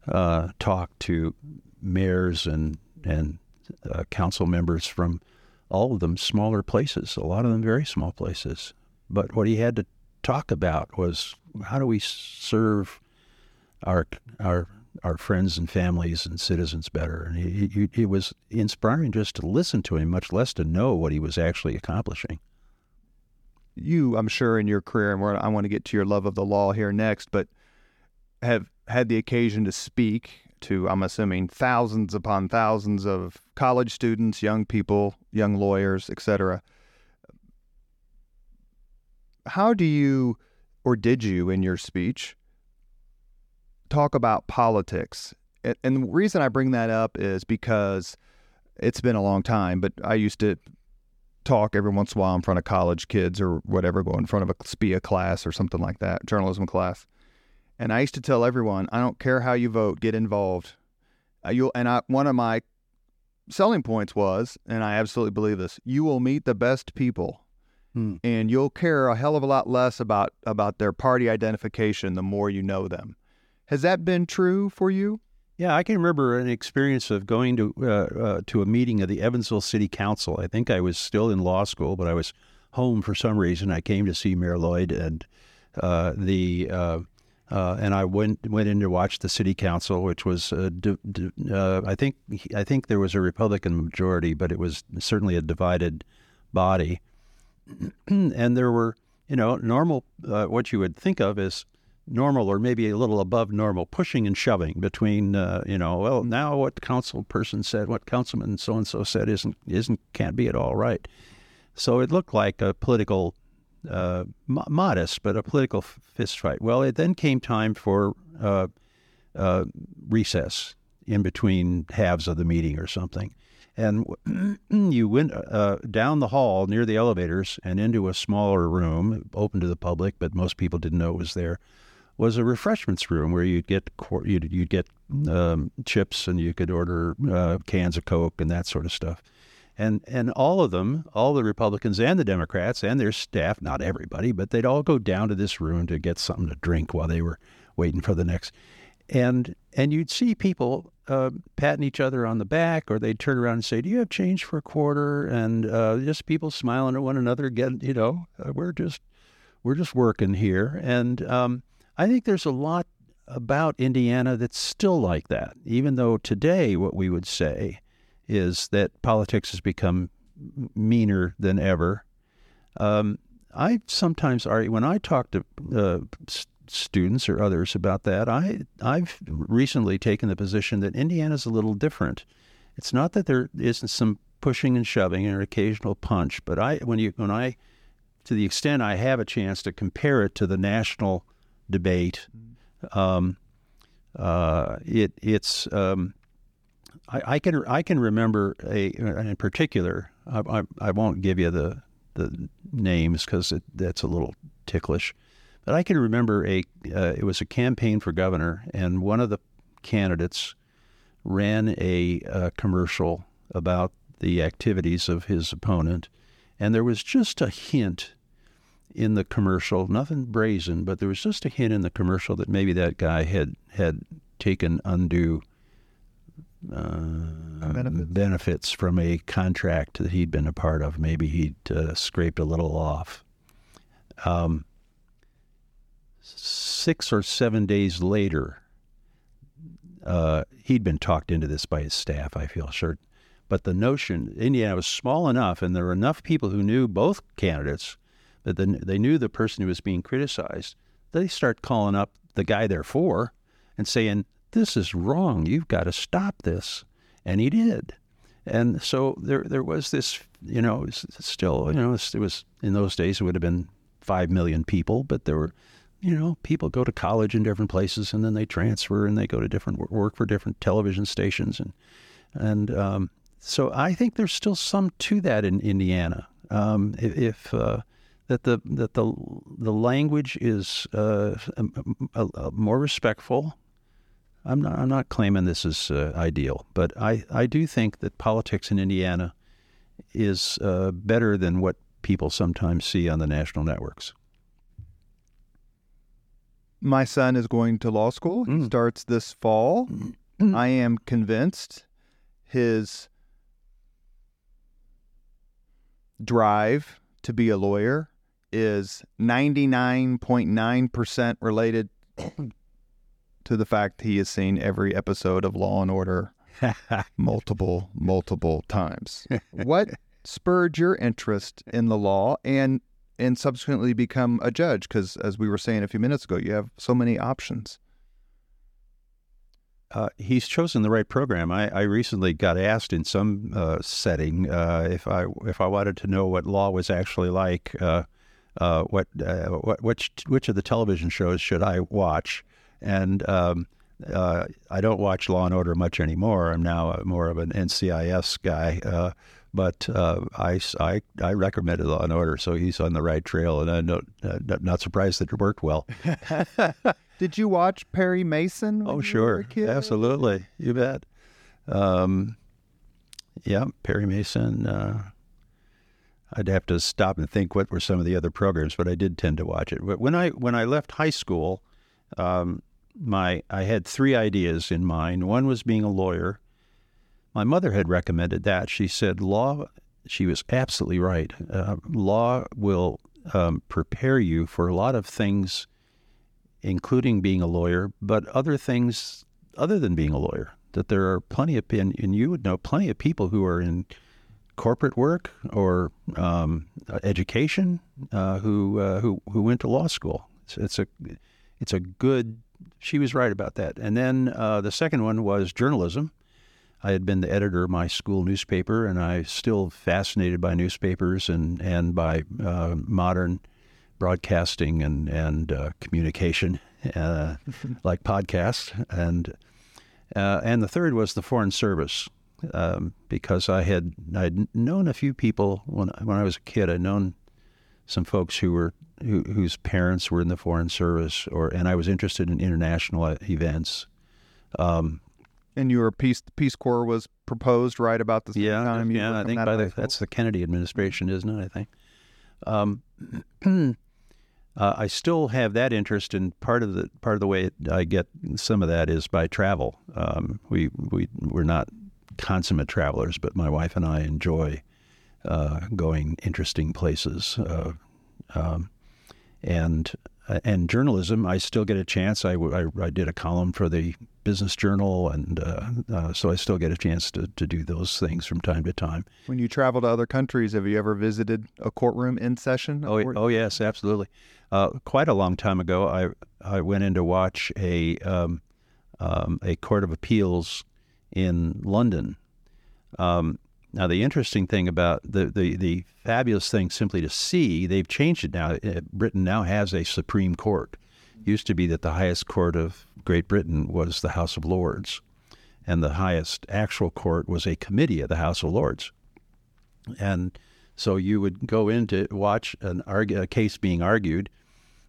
uh, talk to mayors and and uh, council members from all of them smaller places, a lot of them very small places. But what he had to talk about was how do we serve our our our friends and families and citizens better. And he, he, it was inspiring just to listen to him, much less to know what he was actually accomplishing. You, I'm sure, in your career, and I want to get to your love of the law here next, but have had the occasion to speak to, I'm assuming, thousands upon thousands of college students, young people, young lawyers, etc. How do you, or did you, in your speech, talk about politics? And, the reason I bring that up is because it's been a long time, but I used to talk every once in a while in front of college kids or whatever, go in front of a SPEA class or something like that, journalism class. And I used to tell everyone, I don't care how you vote, get involved. Uh, you'll, and I, one of my selling points was, and I absolutely believe this, you will meet the best people Hmm. and you'll care a hell of a lot less about, about their party identification the more you know them. Has that been true for you? Yeah, I can remember an experience of going to uh, uh, to a meeting of the Evansville City Council. I think I was still in law school, but I was home for some reason. I came to see Mayor Lloyd, and uh, the uh, and I went went in to watch the city council, which was uh, di- di- uh, I think I think there was a Republican majority, but it was certainly a divided body, and there were you know normal uh, what you would think of as normal or maybe a little above normal pushing and shoving between uh, you know well now what council person said what councilman so and so said isn't isn't can't be at all right. So it looked like a political uh, modest but a political fist fight well it then came time for uh, uh, recess in between halves of the meeting or something and you went uh, down the hall near the elevators and into a smaller room open to the public but most people didn't know it was there was a refreshments room where you'd get you'd, you'd get um, chips and you could order uh, cans of Coke and that sort of stuff. And and all of them, all the Republicans and the Democrats and their staff, not everybody, but they'd all go down to this room to get something to drink while they were waiting for the next. And and you'd see people uh, patting each other on the back, or they'd turn around and say, "Do you have change for a quarter?" And uh, just people smiling at one another. Get you know, uh, we're just we're just working here, and um, I think there's a lot about Indiana that's still like that, even though today what we would say is that politics has become meaner than ever. Um, I sometimes argue when I talk to uh, students or others about that. I I've recently taken the position that Indiana's a little different. It's not that there isn't some pushing and shoving and an occasional punch, but I when you when I to the extent I have a chance to compare it to the national debate. Um, uh, it it's um, I, I, can I can remember a in particular. I, I, I won't give you the the names because that's a little ticklish, but I can remember a uh, it was a campaign for governor, and one of the candidates ran a, a commercial about the activities of his opponent, and there was just a hint in the commercial, nothing brazen, but there was just a hint in the commercial that maybe that guy had had taken undue uh, benefits. benefits. from a contract that he'd been a part of. Maybe he'd uh, scraped a little off. Um, six or seven days later, uh, he'd been talked into this by his staff, I feel sure. But the notion, Indiana was small enough, and there were enough people who knew both candidates that the, they knew the person who was being criticized, they start calling up the guy they're for and saying, This is wrong. You've got to stop this. And he did. And so there, there was this, you know, still, you know, it was in those days it would have been five million people, but there were, you know, people go to college in different places and then they transfer and they go to different work for different television stations and and um, so I think there's still some to that in Indiana. Um, if uh, that the that the the language is uh, a, a more respectful. I'm not I'm not claiming this is uh, ideal, but I, I do think that politics in Indiana is uh, better than what people sometimes see on the national networks. My son is going to law school. He mm. starts this fall. Mm. I am convinced his drive to be a lawyer is 99.9% related to the fact he has seen every episode of Law and Order multiple, multiple times. what spurred your interest in the law and and subsequently become a judge? Because as we were saying a few minutes ago, you have so many options. Uh, he's chosen the right program. I, I recently got asked in some uh, setting uh, if I if I wanted to know what law was actually like. Uh, uh, what, uh, what which which of the television shows should I watch? And um, uh, I don't watch Law and Order much anymore. I'm now more of an NCIS guy. Uh, but uh, I, I, I recommended Law and Order, so he's on the right trail, and I'm not, not surprised that it worked well. Did you watch Perry Mason? oh, sure, absolutely, you bet. Um, yeah, Perry Mason. Uh, I'd have to stop and think what were some of the other programs, but I did tend to watch it. But When I when I left high school, um, my I had three ideas in mind. One was being a lawyer. My mother had recommended that. She said law. She was absolutely right. Uh, law will um, prepare you for a lot of things, including being a lawyer, but other things other than being a lawyer. That there are plenty of and, and you would know plenty of people who are in corporate work or um, education uh, who uh, who who went to law school. It's, it's, a it's a good. She was right about that. And then uh, the second one was journalism. I had been the editor of my school newspaper, and I still fascinated by newspapers and and by uh, modern broadcasting and and uh, communication, uh, like podcasts. And uh, and the third was the foreign service, um, because I had I'd known a few people when when I was a kid. I'd known some folks who were who, whose parents were in the foreign service, or and I was interested in international events. Um, and your Peace Peace Corps was proposed right about the same yeah, time. yeah, I think by the, that's the Kennedy administration, isn't it? I think. Um, uh, I still have that interest, and part of the part of the way I get some of that is by travel. Um, we we we're not consummate travelers, but my wife and I enjoy uh, going interesting places. Uh, um, and uh, and journalism, I still get a chance. I, I, I did a column for the Business Journal, and uh, uh, so I still get a chance to, to do those things from time to time. When you travel to other countries, have you ever visited a courtroom in session? Oh, oh yes, absolutely. Uh, quite a long time ago, I I went in to watch a um, um, a court of appeals in London. Um, now, the interesting thing about the, the, the fabulous thing simply to see, they've changed it now. Uh, Britain now has a Supreme Court. Used to be that the highest court of Great Britain was the House of Lords, and the highest actual court was a committee of the House of Lords. And so you would go in to watch an argue, a case being argued,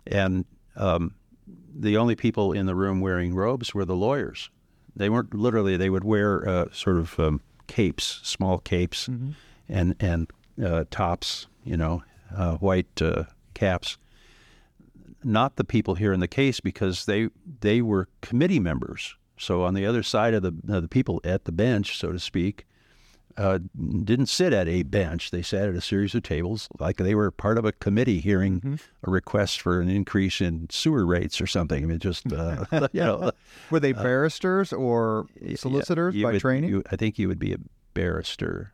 and um, the only people in the room wearing robes were the lawyers. They weren't literally; they would wear uh, sort of um, capes, small capes, mm-hmm. and and uh, tops, you know, uh, white uh, caps. Not the people here in the case because they they were committee members. So on the other side of the the people at the bench, so to speak, uh, didn't sit at a bench. They sat at a series of tables, like they were part of a committee hearing mm-hmm. a request for an increase in sewer rates or something. I mean, just uh, you know, were they uh, barristers or solicitors yeah, by would, training? You, I think you would be a barrister.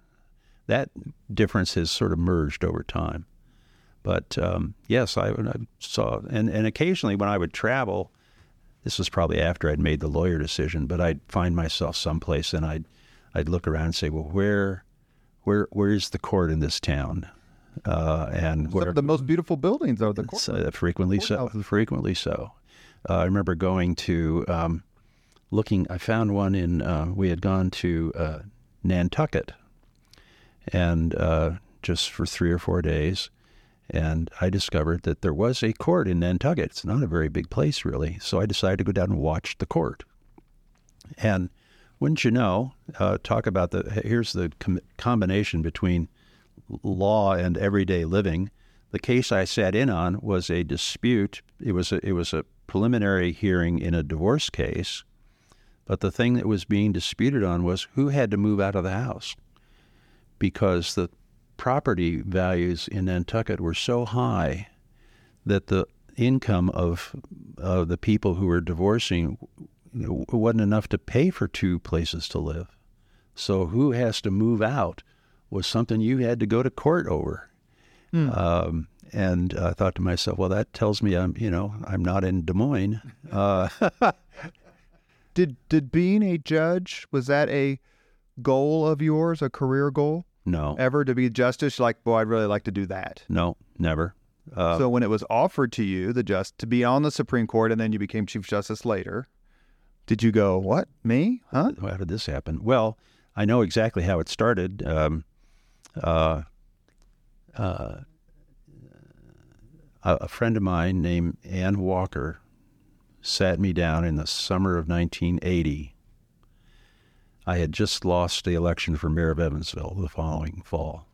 That difference has sort of merged over time. But um, yes, I, I saw, and, and occasionally when I would travel, this was probably after I'd made the lawyer decision, but I'd find myself someplace and I'd I'd look around and say, well, where, where, where is the court in this town? Uh, and where, the most beautiful buildings are the court. Uh, frequently so. Frequently so. Uh, I remember going to um, looking. I found one in. Uh, we had gone to uh, Nantucket, and uh, just for three or four days, and I discovered that there was a court in Nantucket. It's not a very big place, really. So I decided to go down and watch the court. And wouldn't you know, uh, talk about the here's the com- combination between law and everyday living. The case I sat in on was a dispute. It was a, it was a preliminary hearing in a divorce case, but the thing that was being disputed on was who had to move out of the house because the property values in Nantucket were so high that the income of of the people who were divorcing it wasn't enough to pay for two places to live. So who has to move out was something you had to go to court over. Mm. Um, and I thought to myself, well, that tells me I'm, you know, I'm not in Des Moines. Uh, did did being a judge was that a goal of yours, a career goal? No. Ever to be justice? Like, boy, I'd really like to do that. No, never. Uh, so when it was offered to you, the just to be on the Supreme Court, and then you became Chief Justice later, did you go, what, me? Huh? How did this happen? Well, I know exactly how it started. Um, uh, uh, a friend of mine named Ann Walker sat me down in the summer of 1980. I had just lost the election for mayor of Evansville the following fall.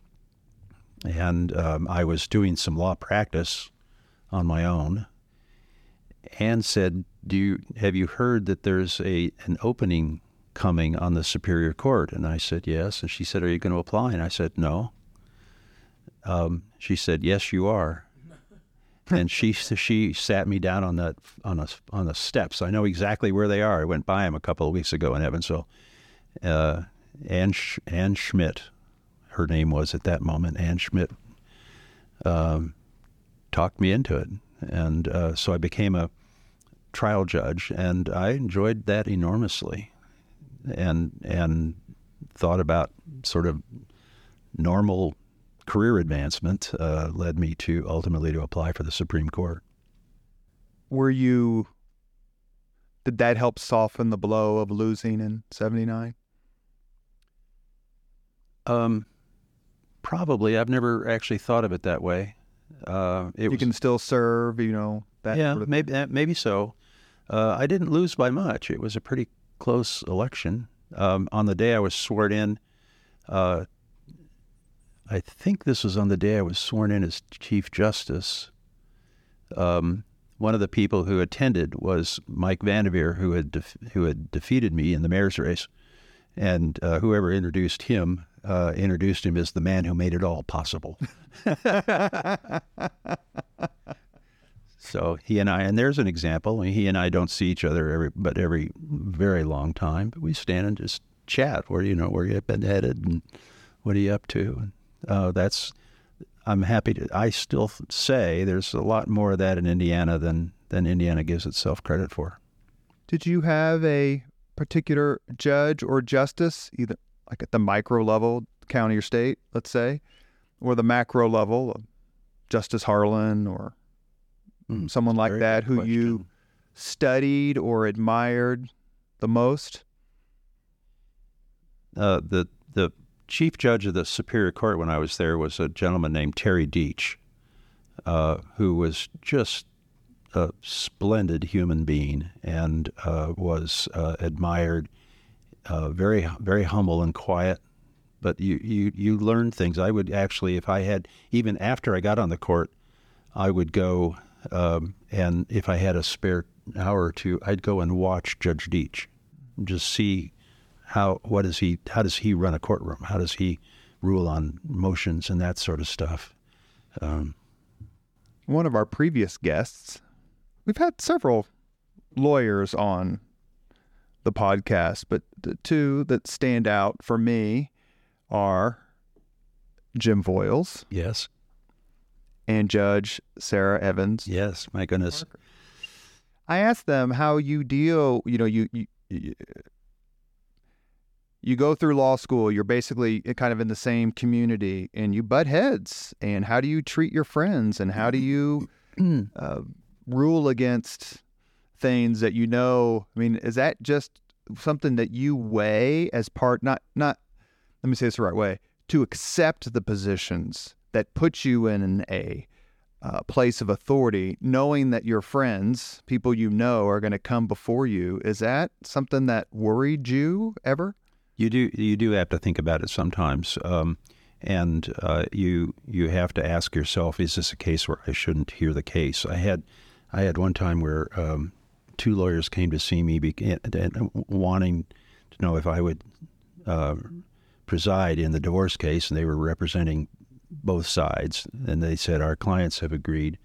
And um, I was doing some law practice on my own. Ann said, "Do you have you heard that there's a an opening coming on the Superior Court?" And I said, "Yes." And she said, "Are you going to apply?" And I said, "No." Um, she said, "Yes, you are." and she she sat me down on the on the on the steps. I know exactly where they are. I went by them a couple of weeks ago in Evansville. Uh, Ann Sch- Ann Schmidt, her name was at that moment. Ann Schmidt um, talked me into it, and uh, so I became a trial judge, and I enjoyed that enormously, and and thought about sort of normal career advancement uh, led me to ultimately to apply for the Supreme Court. Were you? Did that help soften the blow of losing in '79? Um, probably. I've never actually thought of it that way. Uh, it You was, can still serve, you know. That yeah, sort of- maybe uh, maybe so. Uh, I didn't lose by much. It was a pretty close election. Um, on the day I was sworn in, uh, I think this was on the day I was sworn in as Chief Justice. Um, one of the people who attended was Mike Vandeveer, who had def- who had defeated me in the mayor's race, and uh, whoever introduced him uh, introduced him as the man who made it all possible. So he and I, and there's an example. He and I don't see each other every, but every very long time. But we stand and just chat. Where you know where you've been headed and what are you up to? And uh, that's. I'm happy to. I still say there's a lot more of that in Indiana than than Indiana gives itself credit for. Did you have a particular judge or justice, either like at the micro level, county or state, let's say, or the macro level, Justice Harlan or Hmm, someone like that, who you studied or admired the most? uh, the the chief judge of the Superior Court when I was there was a gentleman named Terry Deach, uh, who was just a splendid human being and uh, was uh, admired, uh, very very humble and quiet. But you, you you learn things. I would actually, if I had even after I got on the court, I would go um, and if I had a spare hour or two, I'd go and watch Judge Deach, just see how what does he how does he run a courtroom? How does he rule on motions and that sort of stuff? Um, One of our previous guests, we've had several lawyers on the podcast, but the two that stand out for me are Jim Voyles yes, and Judge Sarah Evans. yes. My goodness. I asked them how you deal. You know, you you you, you go through law school. You're basically kind of in the same community, and you butt heads. And how do you treat your friends? And how do you uh, rule against things that you know? I mean, is that just something that you weigh as part? Not not. Let me say this the right way. To accept the positions that put you in A uh, place of authority, knowing that your friends, people you know, are going to come before you. Is that something that worried you ever? You do you do have to think about it sometimes, um, and uh, you you have to ask yourself: Is this a case where I shouldn't hear the case? I had I had one time where um, two lawyers came to see me, wanting to know if I would uh, preside in the divorce case, and they were representing both sides, and they said our clients have agreed.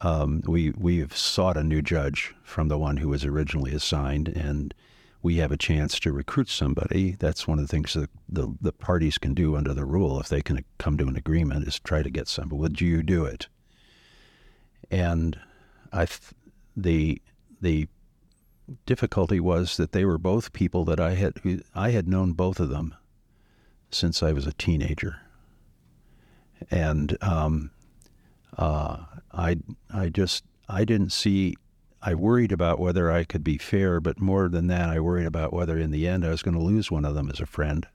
Um, we we have sought a new judge from the one who was originally assigned, and we have a chance to recruit somebody. That's one of the things that the the parties can do under the rule if they can come to an agreement is try to get somebody. Would you do it? And I, the the difficulty was that they were both people that I had I had known both of them since I was a teenager, and um, uh, I I just I didn't see. I worried about whether I could be fair, but more than that, I worried about whether in the end I was going to lose one of them as a friend.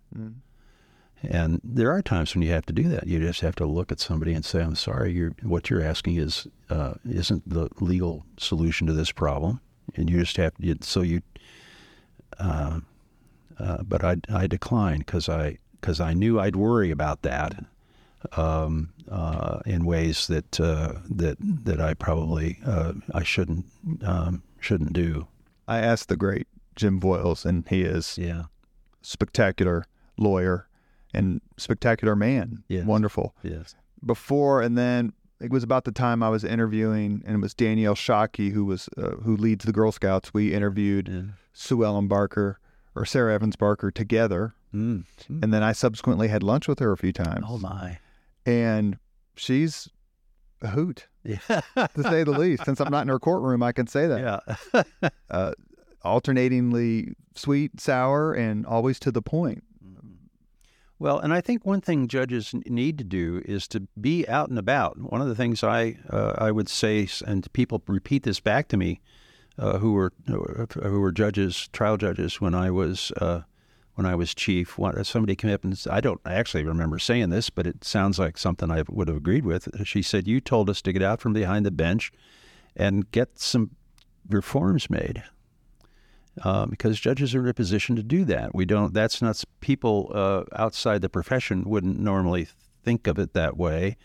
And there are times when you have to do that. You just have to look at somebody and say, "I'm sorry, you're, what you're asking is uh, isn't the legal solution to this problem," and you just have to. So you, uh, uh, but I I declined because I because I knew I'd worry about that um, uh, in ways that uh, that that I probably uh, I shouldn't um, shouldn't do. I asked the great Jim Voyles, and he is Yeah. spectacular lawyer and spectacular man. Yes. Wonderful. Yes. Before and then it was about the time I was interviewing, and it was Danielle Shockey who was uh, who leads the Girl Scouts. We interviewed Yeah. Sue Ellen Barker or Sarah Evans Barker together, Mm. and then I subsequently had lunch with her a few times. Oh my. and she's a hoot, Yeah. to say the least. Since I'm not in her courtroom, I can say that. yeah. Uh, alternatingly sweet, sour, and always to the point. Well, and I think one thing judges need to do is to be out and about. One of the things I uh, I would say, and people repeat this back to me, uh, who were who were judges, trial judges, when I was uh, when I was chief. Somebody came up and I don't actually remember saying this, but it sounds like something I would have agreed with. She said, "You told us to get out from behind the bench and get some reforms made." Uh, because judges are in a position to do that. We don't. That's not people uh, outside the profession wouldn't normally think of it that way,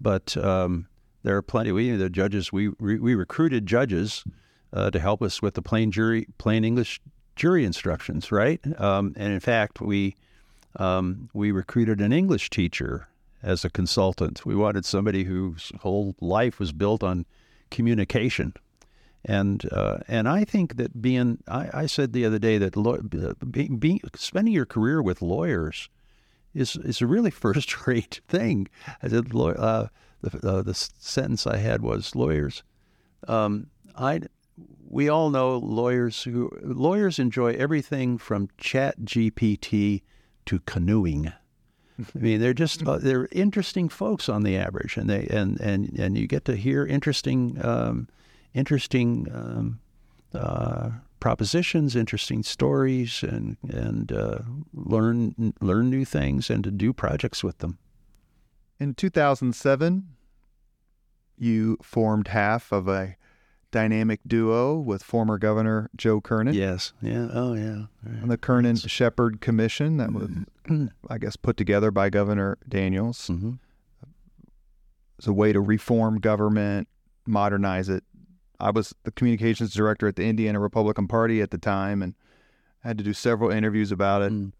but um, there are plenty. We the judges we we, we recruited judges uh, to help us with the plain jury, plain English jury instructions, right? Um, and in fact, we um, we recruited an English teacher as a consultant. We wanted somebody whose whole life was built on communication and uh, and I think that being I, I said the other day that law, being, being spending your career with lawyers is is a really first rate thing. I said uh, the uh, the sentence I had was lawyers. Um, I we all know lawyers who lawyers enjoy everything from Chat GPT to canoeing. I mean, they're just uh, they're interesting folks on the average, and they and and and you get to hear interesting. Um, interesting um, uh, propositions, interesting stories, and and uh, learn learn new things and to do projects with them. In 2007, you formed half of a dynamic duo with former Governor Joe Kernan Yes. Yeah. Oh, yeah. on the Kernan Shepard Commission that was, I guess, put together by Governor Daniels. hmm It's a way to reform government, modernize it. I was the communications director at the Indiana Republican Party at the time and had to do several interviews about it. Mm.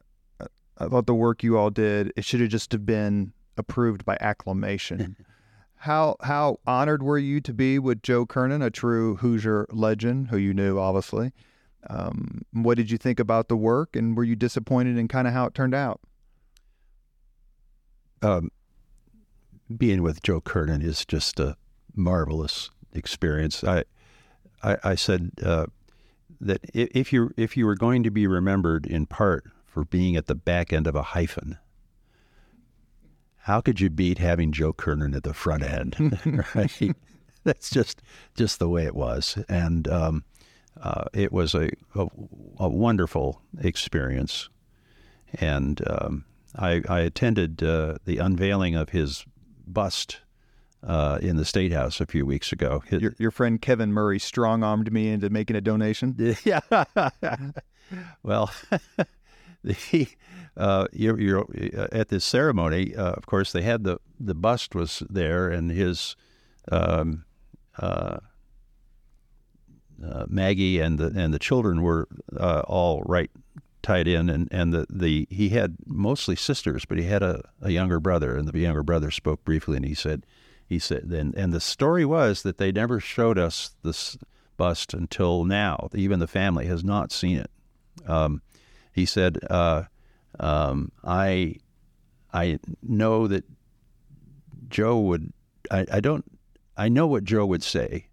I thought the work you all did, it should have just have been approved by acclamation. how how honored were you to be with Joe Kernan, a true Hoosier legend who you knew obviously? Um, what did you think about the work, and were you disappointed in kind of how it turned out? Um, being with Joe Kernan is just a marvelous experience. I I, I said uh, that if you if you were going to be remembered in part for being at the back end of a hyphen, how could you beat having Joe Kernan at the front end? right? That's just just the way it was, and um, uh, it was a, a a wonderful experience. And um, I, I attended uh, the unveiling of his bust uh, in the State House a few weeks ago. Your, your friend Kevin Murray strong armed me into making a donation. yeah. well, the uh, you're, you're uh, at this ceremony. Uh, of course, they had the the bust was there, and his um, uh, uh, Maggie and the and the children were uh, all right tied in, and and the, the he had mostly sisters, but he had a, a younger brother, and the younger brother spoke briefly, and he said. He said, and, and the story was that they never showed us this bust until now. Even the family has not seen it. Um, he said, uh, um, "I, I know that Joe would. I, I don't. I know what Joe would say,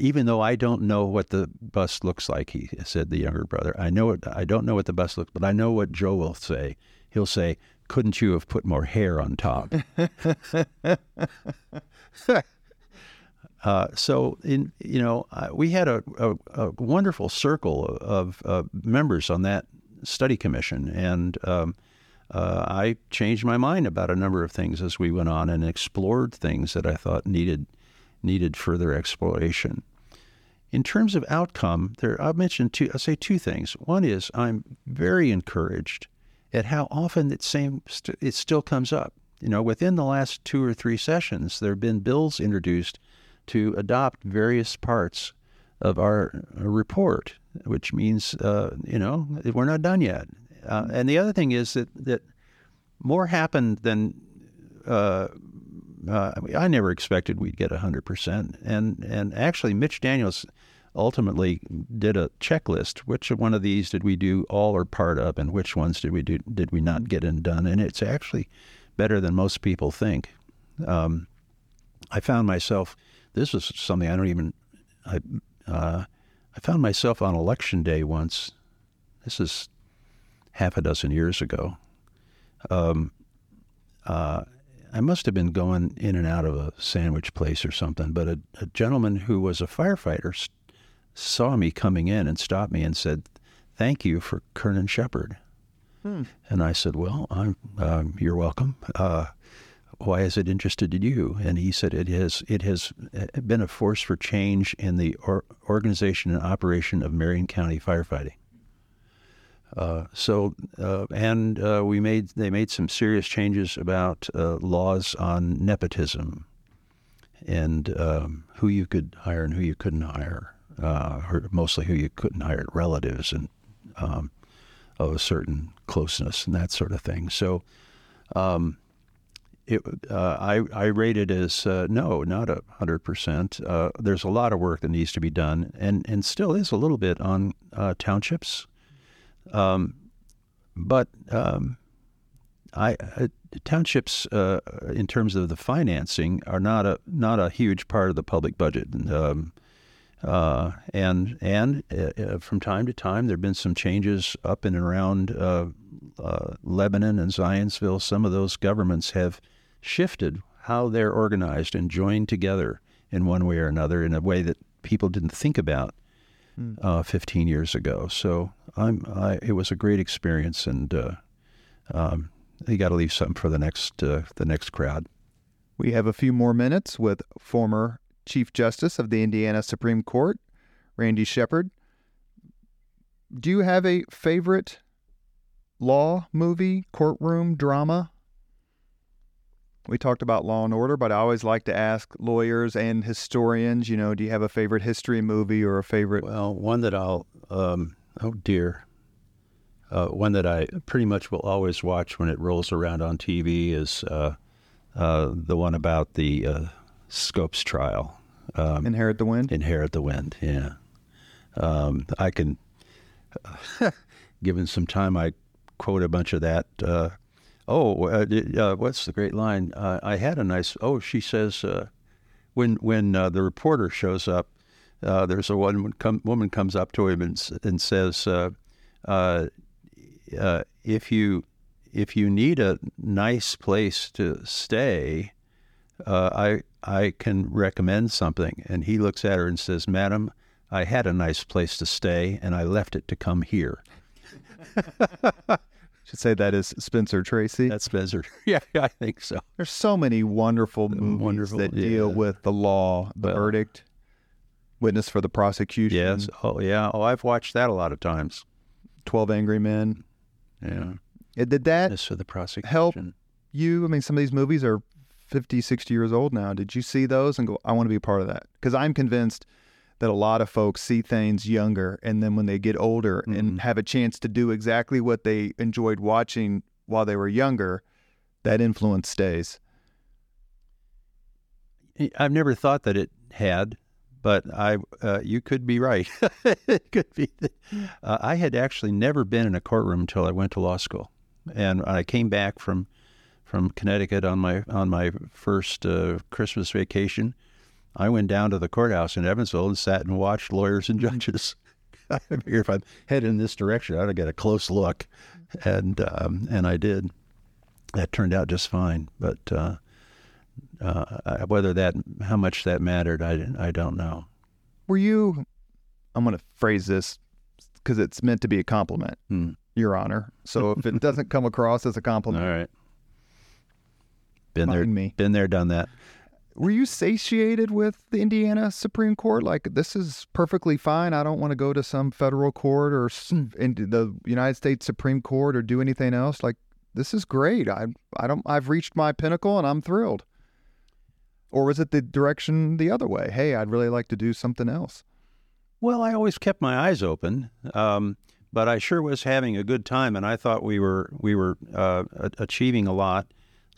even though I don't know what the bust looks like." He said, the younger brother. I know it. I don't know what the bust looks, but I know what Joe will say. He'll say, "Couldn't you have put more hair on top?" Uh, so, in you know, uh, we had a, a, a wonderful circle of, uh, members on that study commission, and um, uh, I changed my mind about a number of things as we went on and explored things that I thought needed needed further exploration. In terms of outcome, there I mentioned two. I say two things. One is I'm very encouraged at how often it st- it still comes up. You know, within the last two or three sessions, there have been bills introduced to adopt various parts of our uh, report, which means, uh, you know, we're not done yet. Uh, and the other thing is that, that more happened than uh, uh, I never expected we'd get 100%. And, and actually, Mitch Daniels ultimately did a checklist. Which one of these did we do all or part of, and which ones did we do did we not get in done? And it's actually better than most people think. Um, I found myself. This is something I don't even. I uh, I found myself on election day once. This is half a dozen years ago. Um, uh, I must have been going in and out of a sandwich place or something, but a, a gentleman who was a firefighter saw me coming in and stopped me and said, "Thank you for Kernan Shepard." Hmm. And I said, "Well, I'm, um, you're welcome. Uh, why is it interested in you?" And he said, "It has it has uh, been a force for change in the or- organization and operation of Marion County firefighting." Uh, so, uh, and uh, we made they made some serious changes about uh, laws on nepotism and um, who you could hire and who you couldn't hire, uh, mostly who you couldn't hire, relatives and um, of a certain closeness and that sort of thing. So, um, it, uh, I, I rate it as uh, no, not a hundred percent. There's a lot of work that needs to be done, and and still is a little bit on townships. Um, but um, I, uh, townships, uh, in terms of the financing, are not a not a huge part of the public budget. Um, uh, and and uh, from time to time, there have been some changes up and around uh, uh, Lebanon and Zionsville. Some of those governments have shifted how they're organized and joined together in one way or another in a way that people didn't think about uh, 15 years ago. So I'm, I, it was a great experience, and uh, um, you got to leave something for the next uh, the next crowd. We have a few more minutes with former Chief Justice of the Indiana Supreme Court, Randy Shepard. Do you have a favorite law movie, courtroom drama? We talked about Law and Order, but I always like to ask lawyers and historians, you know, do you have a favorite history movie or a favorite? Well, one that I'll, um, oh dear, uh, one that I pretty much will always watch when it rolls around on TV is uh, uh, the one about the uh, Scopes trial. Um, Inherit the Wind? Inherit the Wind, yeah. Um, I can, given some time, I quote a bunch of that uh, oh, uh, uh, what's the great line? Uh, I had a nice. Oh, she says uh, when when uh, the reporter shows up, uh, there's a one come, woman comes up to him and and says, if you if you need a nice place to stay, Uh, I I can recommend something. And he looks at her and says, Madam, I had a nice place to stay, and I left it to come here. should say that is Spencer Tracy. That's Spencer. Yeah, I think so. There's so many wonderful movies wonderful, that yeah. deal with the law, the well, verdict, witness for the prosecution. Yes. Oh, yeah. Oh, I've watched that a lot of times. Twelve Angry Men. Yeah. It, did that witness for the prosecution help you? I mean, some of these movies are 50, 60 years old now. Did you see those and go, I want to be a part of that? Because I'm convinced – that a lot of folks see things younger and then when they get older mm-hmm. and have a chance to do exactly what they enjoyed watching while they were younger, that influence stays. I've never thought that it had, but I uh, you could be right. it could be. Uh, I had actually never been in a courtroom until I went to law school, and I came back from from Connecticut on my on my first uh, Christmas vacation I went down to the courthouse in Evansville and sat and watched lawyers and judges. I figured if I'm heading in this direction, I ought to get a close look, and um, and I did. That turned out just fine, but uh, uh, whether that how much that mattered, I I don't know. Were you? I'm going to phrase this because it's meant to be a compliment, hmm. Your Honor. So if it doesn't come across as a compliment, all right. Been there, me. been there, done that were you satiated with the Indiana Supreme Court? Like, this is perfectly fine. I don't want to go to some federal court or into the United States Supreme Court or do anything else. Like, this is great. I, I don't. I've reached my pinnacle and I'm thrilled. Or was it the direction the other way? Hey, I'd really like to do something else. Well, I always kept my eyes open, um, but I sure was having a good time, and I thought we were we were uh, achieving a lot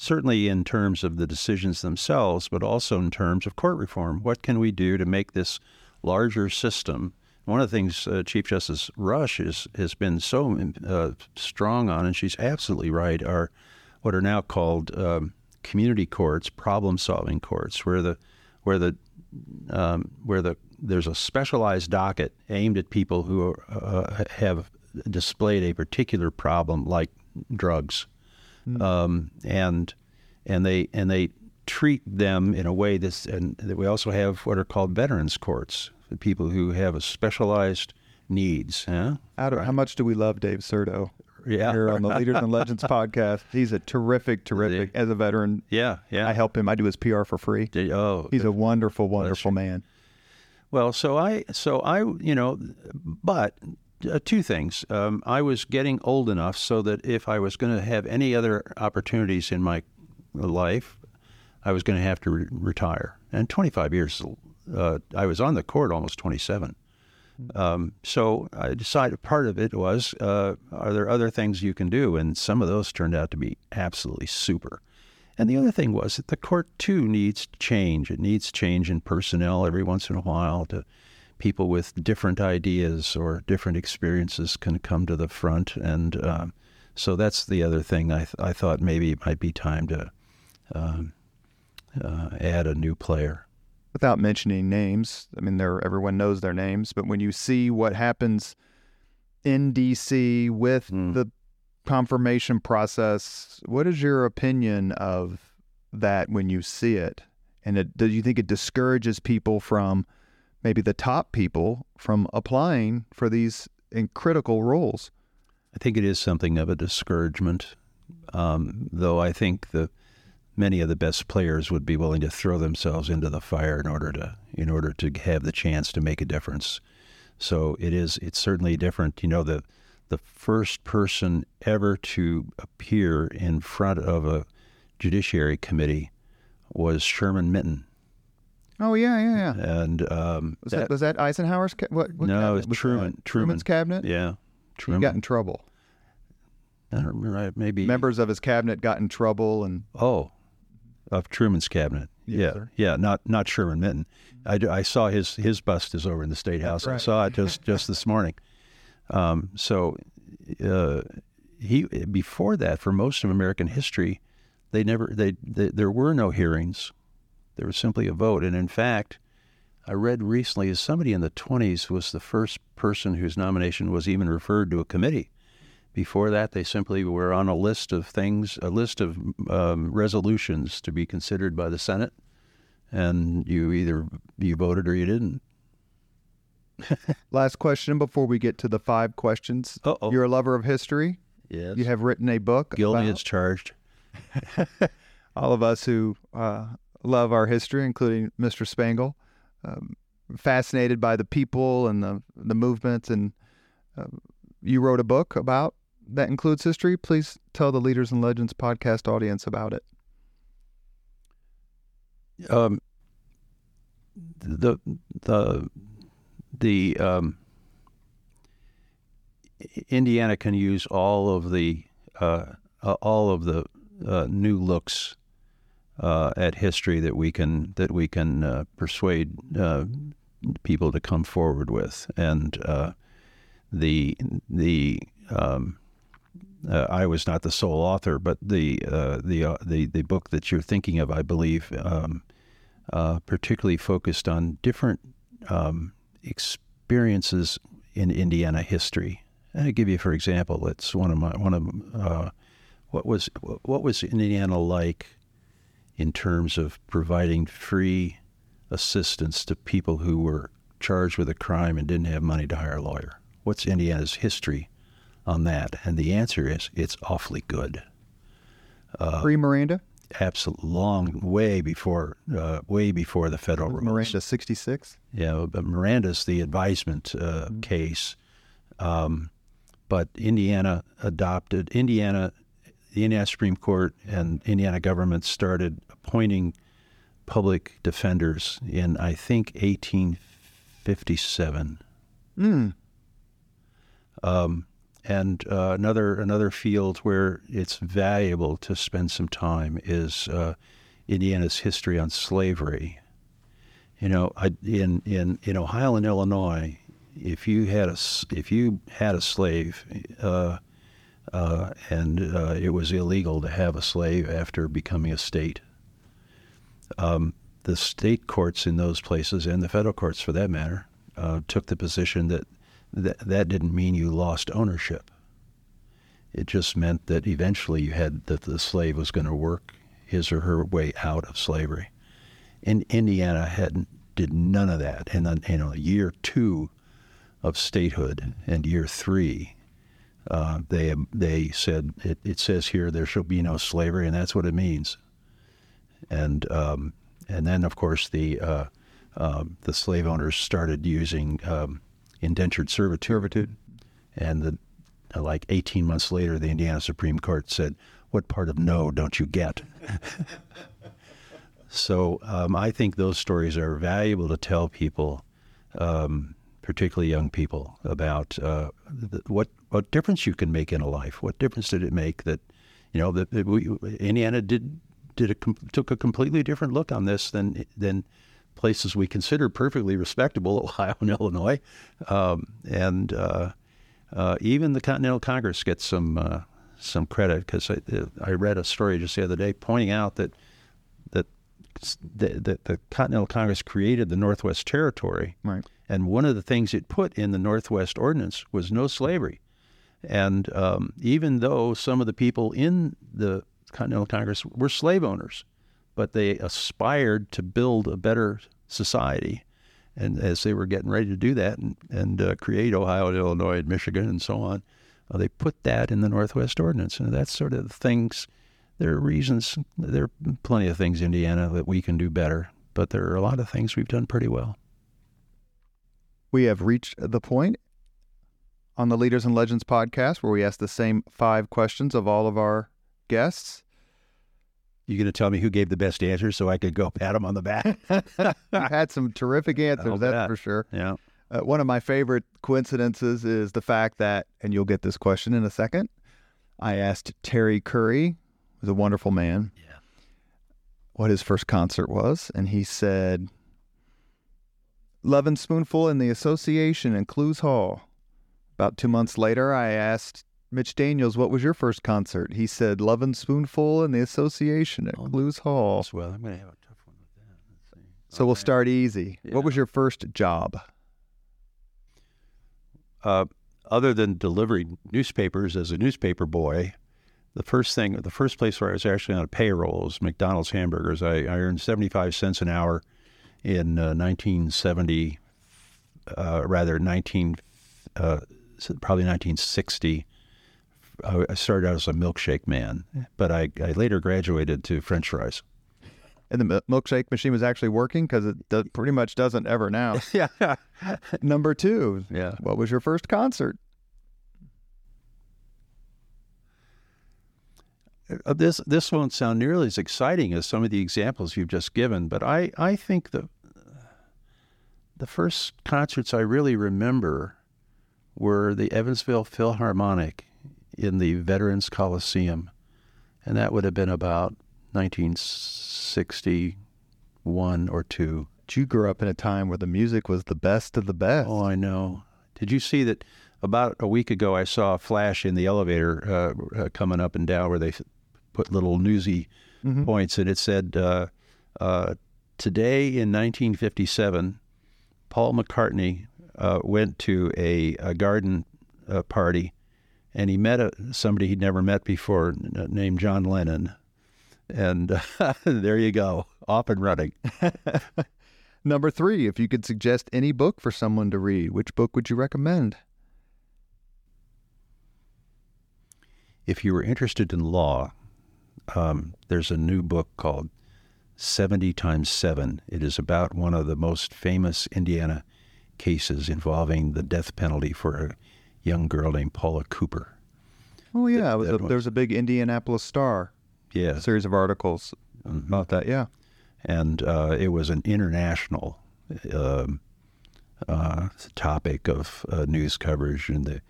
certainly in terms of the decisions themselves, but also in terms of court reform. What can we do to make this larger system? One of the things uh, Chief Justice Rush is, has been so uh, strong on, and she's absolutely right, are what are now called um, community courts, problem-solving courts, where the where the um, where the there's a specialized docket aimed at people who uh, have displayed a particular problem, like drugs, mm. um, and and they and they treat them in a way that's and that we also have what are called veterans courts, for people who have a specialized needs. Huh? How, do, how much do we love Dave Serto? Yeah. Here on the Leaders and Legends podcast. He's a terrific, terrific, as a veteran. Yeah, yeah. I help him. I do his PR for free. Oh, he's a wonderful, wonderful man. Well, so I, so I, you know, but uh, two things. Um, I was getting old enough so that if I was going to have any other opportunities in my life, I was going to have to re- retire. And 25 years, uh, I was on the court almost 27. Um, so I decided part of it was, uh, are there other things you can do? And some of those turned out to be absolutely super. And the other thing was that the court too needs change. It needs change in personnel every once in a while to people with different ideas or different experiences can come to the front. And um, so that's the other thing I, th- I thought maybe it might be time to um, uh, add a new player without mentioning names. I mean, everyone knows their names, but when you see what happens in DC with mm. the confirmation process, what is your opinion of that when you see it? And it, do you think it discourages people from maybe the top people from applying for these critical roles? I think it is something of a discouragement, um, though I think the many of the best players would be willing to throw themselves into the fire in order to in order to have the chance to make a difference. So it is it's certainly different. You know the the first person ever to appear in front of a judiciary committee was Sherman Minton. Oh yeah, yeah, yeah. And um, was that, that, was that Eisenhower's ca- what, what? No, it was Truman. That? Truman's cabinet. Yeah, Truman. He got in trouble. I don't remember. Maybe members of his cabinet got in trouble, and oh, of Truman's cabinet. Yes, yeah, sir. yeah, not not Sherman Minton. I, I saw his his bust is over in the state house. Right. I saw it just just this morning. Um, so uh, he before that, for most of American history, they never they, they there were no hearings. There was simply a vote, and in fact, I read recently as somebody in the 20s was the first person whose nomination was even referred to a committee. Before that, they simply were on a list of things, a list of um, resolutions to be considered by the Senate, and you either you voted or you didn't. Last question before we get to the five questions. Uh-oh. You're a lover of history. Yes. You have written a book. Guilty about... as charged. All of us who uh, love our history, including Mr. Spangle, um, fascinated by the people and the the movements, and uh, you wrote a book about that includes history, please tell the Leaders and Legends podcast audience about it. Um, the the the um, Indiana can use all of the uh, all of the uh, new looks uh, at history that we can that we can uh, persuade uh, people to come forward with, and the the um, uh, I was not the sole author, but the uh, the uh, the the book that you're thinking of, I believe, um, uh, particularly focused on different um, experiences in Indiana history. And I give you, for example, it's one of my one of uh, what was what was Indiana like in terms of providing free assistance to people who were charged with a crime and didn't have money to hire a lawyer. What's Indiana's history on that? And the answer is it's awfully good. Uh, Pre Miranda? Absolutely, long, way before, uh, way before the federal rules. Miranda sixty six. Yeah, but Miranda's the advisement uh, mm-hmm. case. Um, but Indiana adopted Indiana, the Indiana Supreme Court and Indiana government started appointing public defenders in I think eighteen fifty seven. Mm. Um, and uh, another another field where it's valuable to spend some time is uh, Indiana's history on slavery. You know, I, in in in Ohio and Illinois, if you had a if you had a slave, uh, uh, and uh, it was illegal to have a slave after becoming a state. Um, the state courts in those places, and the federal courts for that matter, uh, took the position that, that that didn't mean you lost ownership. It just meant that eventually you had that the slave was going to work his or her way out of slavery. And Indiana had did none of that. And then, you know, year two of statehood and year three, uh, they they said it, it says here there shall be no slavery, and that's what it means. And um, and then of course the uh, uh, the slave owners started using um, indentured servitude. And the, like 18 months later, the Indiana Supreme Court said, "What part of no don't you get?" so um, I think those stories are valuable to tell people, um, particularly young people, about uh, the, what what difference you can make in a life. What difference did it make that, you know, that we, Indiana did did a, took a completely different look on this than than places we consider perfectly respectable, Ohio and Illinois, um, and uh, uh, even the Continental Congress gets some uh, some credit because I, I read a story just the other day pointing out that that the, the, the Continental Congress created the Northwest Territory, right. and one of the things it put in the Northwest Ordinance was no slavery. And um, even though some of the people in the Continental Congress were slave owners, but they aspired to build a better society. And as they were getting ready to do that and, and uh, create Ohio and Illinois and Michigan and so on, uh, they put that in the Northwest Ordinance. And that's sort of the things, there are reasons, there are plenty of things, Indiana, that we can do better, but there are a lot of things we've done pretty well. We have reached the point on the Leaders and Legends podcast where we ask the same five questions of all of our guests. You going to tell me who gave the best answers so I could go pat him on the back? you had some terrific answers, that's for sure. Yeah. Uh, one of my favorite coincidences is the fact that, and you'll get this question in a second. I asked Terry Curry, who's a wonderful man, yeah. what his first concert was, and he said, "Lovin' Spoonful in the Association in Clowes Hall." About two months later, I asked Mitch Daniels, what was your first concert? He said Lovin' Spoonful and the Association at oh, Clowes Hall. Well, I'm going to have a tough one with that. Let's see. So okay. we'll start easy. Yeah. What was your first job? Uh, other than delivering newspapers as a newspaper boy, the first thing, the first place where I was actually on a payroll was McDonald's Hamburgers. I, I earned 75 cents an hour in uh, 1970, uh, rather 19, uh, probably 1960. I started out as a milkshake man, but I, I later graduated to French fries. And the milkshake machine was actually working because it do, pretty much doesn't ever now. yeah. Number two. Yeah. What was your first concert? Uh, this this won't sound nearly as exciting as some of the examples you've just given, but I, I think the the first concerts I really remember were the Evansville Philharmonic in the Veterans Coliseum, and that would have been about 1961 or two. You grew up in a time where the music was the best of the best. Oh, I know. Did you see that? About a week ago, I saw a flash in the elevator uh, uh, coming up and down where they put little newsy mm-hmm. points, and it said, uh, uh "Today in 1957, Paul McCartney uh, went to a, a garden uh, party and he met a, somebody he'd never met before named John Lennon. And uh, there you go, off and running. Number three, if you could suggest any book for someone to read, which book would you recommend? If you were interested in law, um, there's a new book called 70 times 7. It is about one of the most famous Indiana cases involving the death penalty for a young girl named Paula Cooper. Oh yeah, that, that a, there's a big Indianapolis Star. Yeah, series of articles mm-hmm. about that. Yeah, and uh, it was an international uh, uh, topic of uh, news coverage, and the,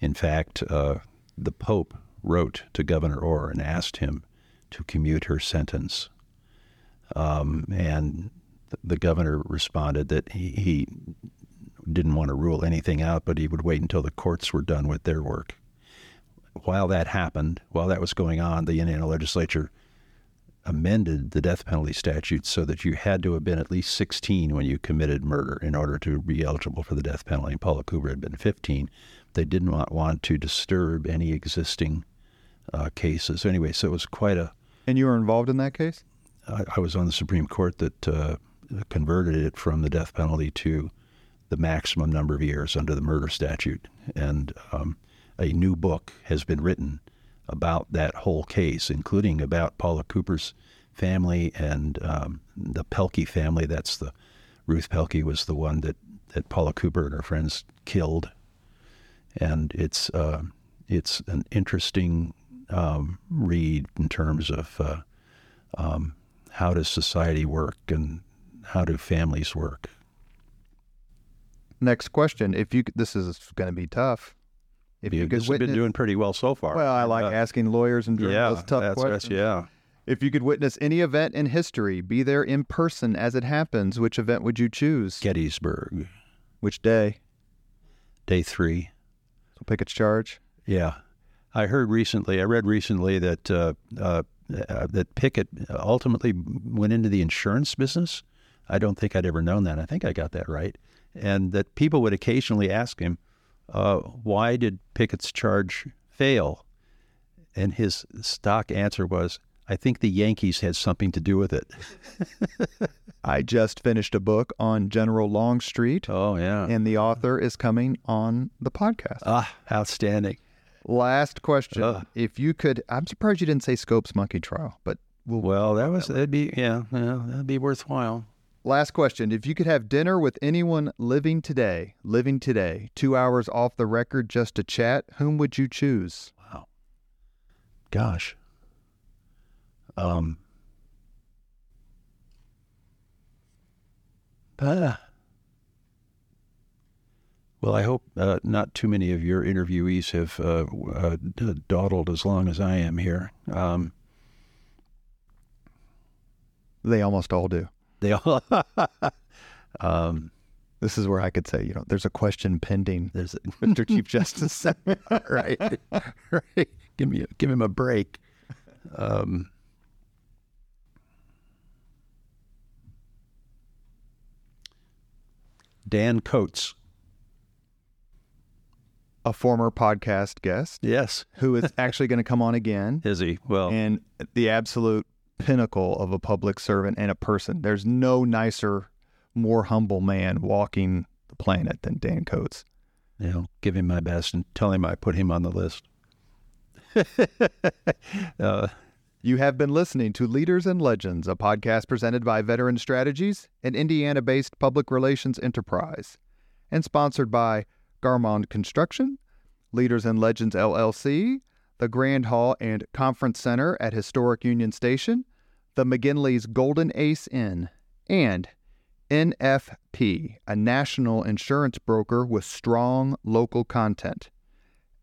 in fact, uh, the Pope wrote to Governor Orr and asked him to commute her sentence, um, and the governor responded that he, he didn't want to rule anything out, but he would wait until the courts were done with their work. while that happened, while that was going on, the Indiana legislature amended the death penalty statute so that you had to have been at least 16 when you committed murder in order to be eligible for the death penalty. Paula Cooper had been 15. They didn't want, want to disturb any existing uh, cases. Anyway, so it was quite a. And you were involved in that case? I, I was on the Supreme Court that uh, converted it from the death penalty to the maximum number of years under the murder statute. And um, a new book has been written about that whole case, including about Paula Cooper's family and um, the Pelke family. That's the Ruth Pelke was the one that, that Paula Cooper and her friends killed, and it's uh, it's an interesting um, read in terms of uh, um, how does society work and how do families work. Next question: If you this is going to be tough. If you, you could witness, been doing pretty well so far. Well, I like uh, asking lawyers and journalists yeah, tough that's, questions. That's, yeah. If you could witness any event in history, be there in person as it happens, which event would you choose? Gettysburg. Which day? Day three. So Pickett's charge. Yeah, I heard recently. I read recently that uh, uh, uh, that Pickett ultimately went into the insurance business. I don't think I'd ever known that. I think I got that right. And that people would occasionally ask him, uh, why did Pickett's charge fail? And his stock answer was, I think the Yankees had something to do with it. I just finished a book on General Longstreet. Oh, yeah. And the author is coming on the podcast. Ah, outstanding. Last question. Uh, if you could, I'm surprised you didn't say Scopes monkey trial, but we'll, well, that was, that'd be, yeah, yeah, that'd be worthwhile. Last question. If you could have dinner with anyone living today, living today, two hours off the record just to chat, whom would you choose? Wow. Gosh. Um, uh, well, I hope uh, not too many of your interviewees have uh, uh, dawdled as long as I am here. Um, they almost all do. They all. um, this is where I could say, you know, there's a question pending. There's a, Mr. Chief Justice. right, right. Give me, a, give him a break. Um, Dan Coats, a former podcast guest. Yes, who is actually going to come on again. Is he? Well, and the absolute pinnacle of a public servant and a person. There's no nicer, more humble man walking the planet than Dan Coats. You know, give him my best and tell him I put him on the list. uh, you have been listening to Leaders and Legends, a podcast presented by Veteran Strategies, an Indiana based public relations enterprise, and sponsored by Garmong Construction, Leaders and Legends LLC, the Grand Hall and Conference Center at Historic Union Station, the McGinley's Golden Ace Inn, and NFP, a national insurance broker with strong local content.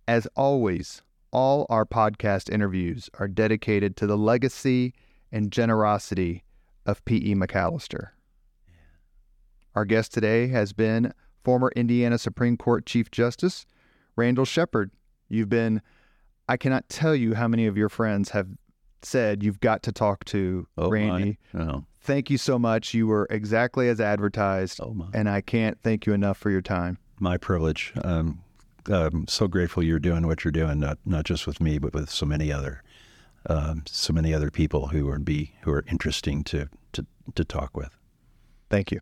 As always, all our podcast interviews are dedicated to the legacy and generosity of P.E. MacAllister. Our guest today has been former Indiana Supreme Court Chief Justice Randall Shepard. You've been I cannot tell you how many of your friends have said you've got to talk to oh, Randy. Oh. Thank you so much. You were exactly as advertised. Oh, and I can't thank you enough for your time. My privilege. Um, I'm so grateful you're doing what you're doing, not not just with me, but with so many other, um, so many other people who would be who are interesting to to to talk with. Thank you.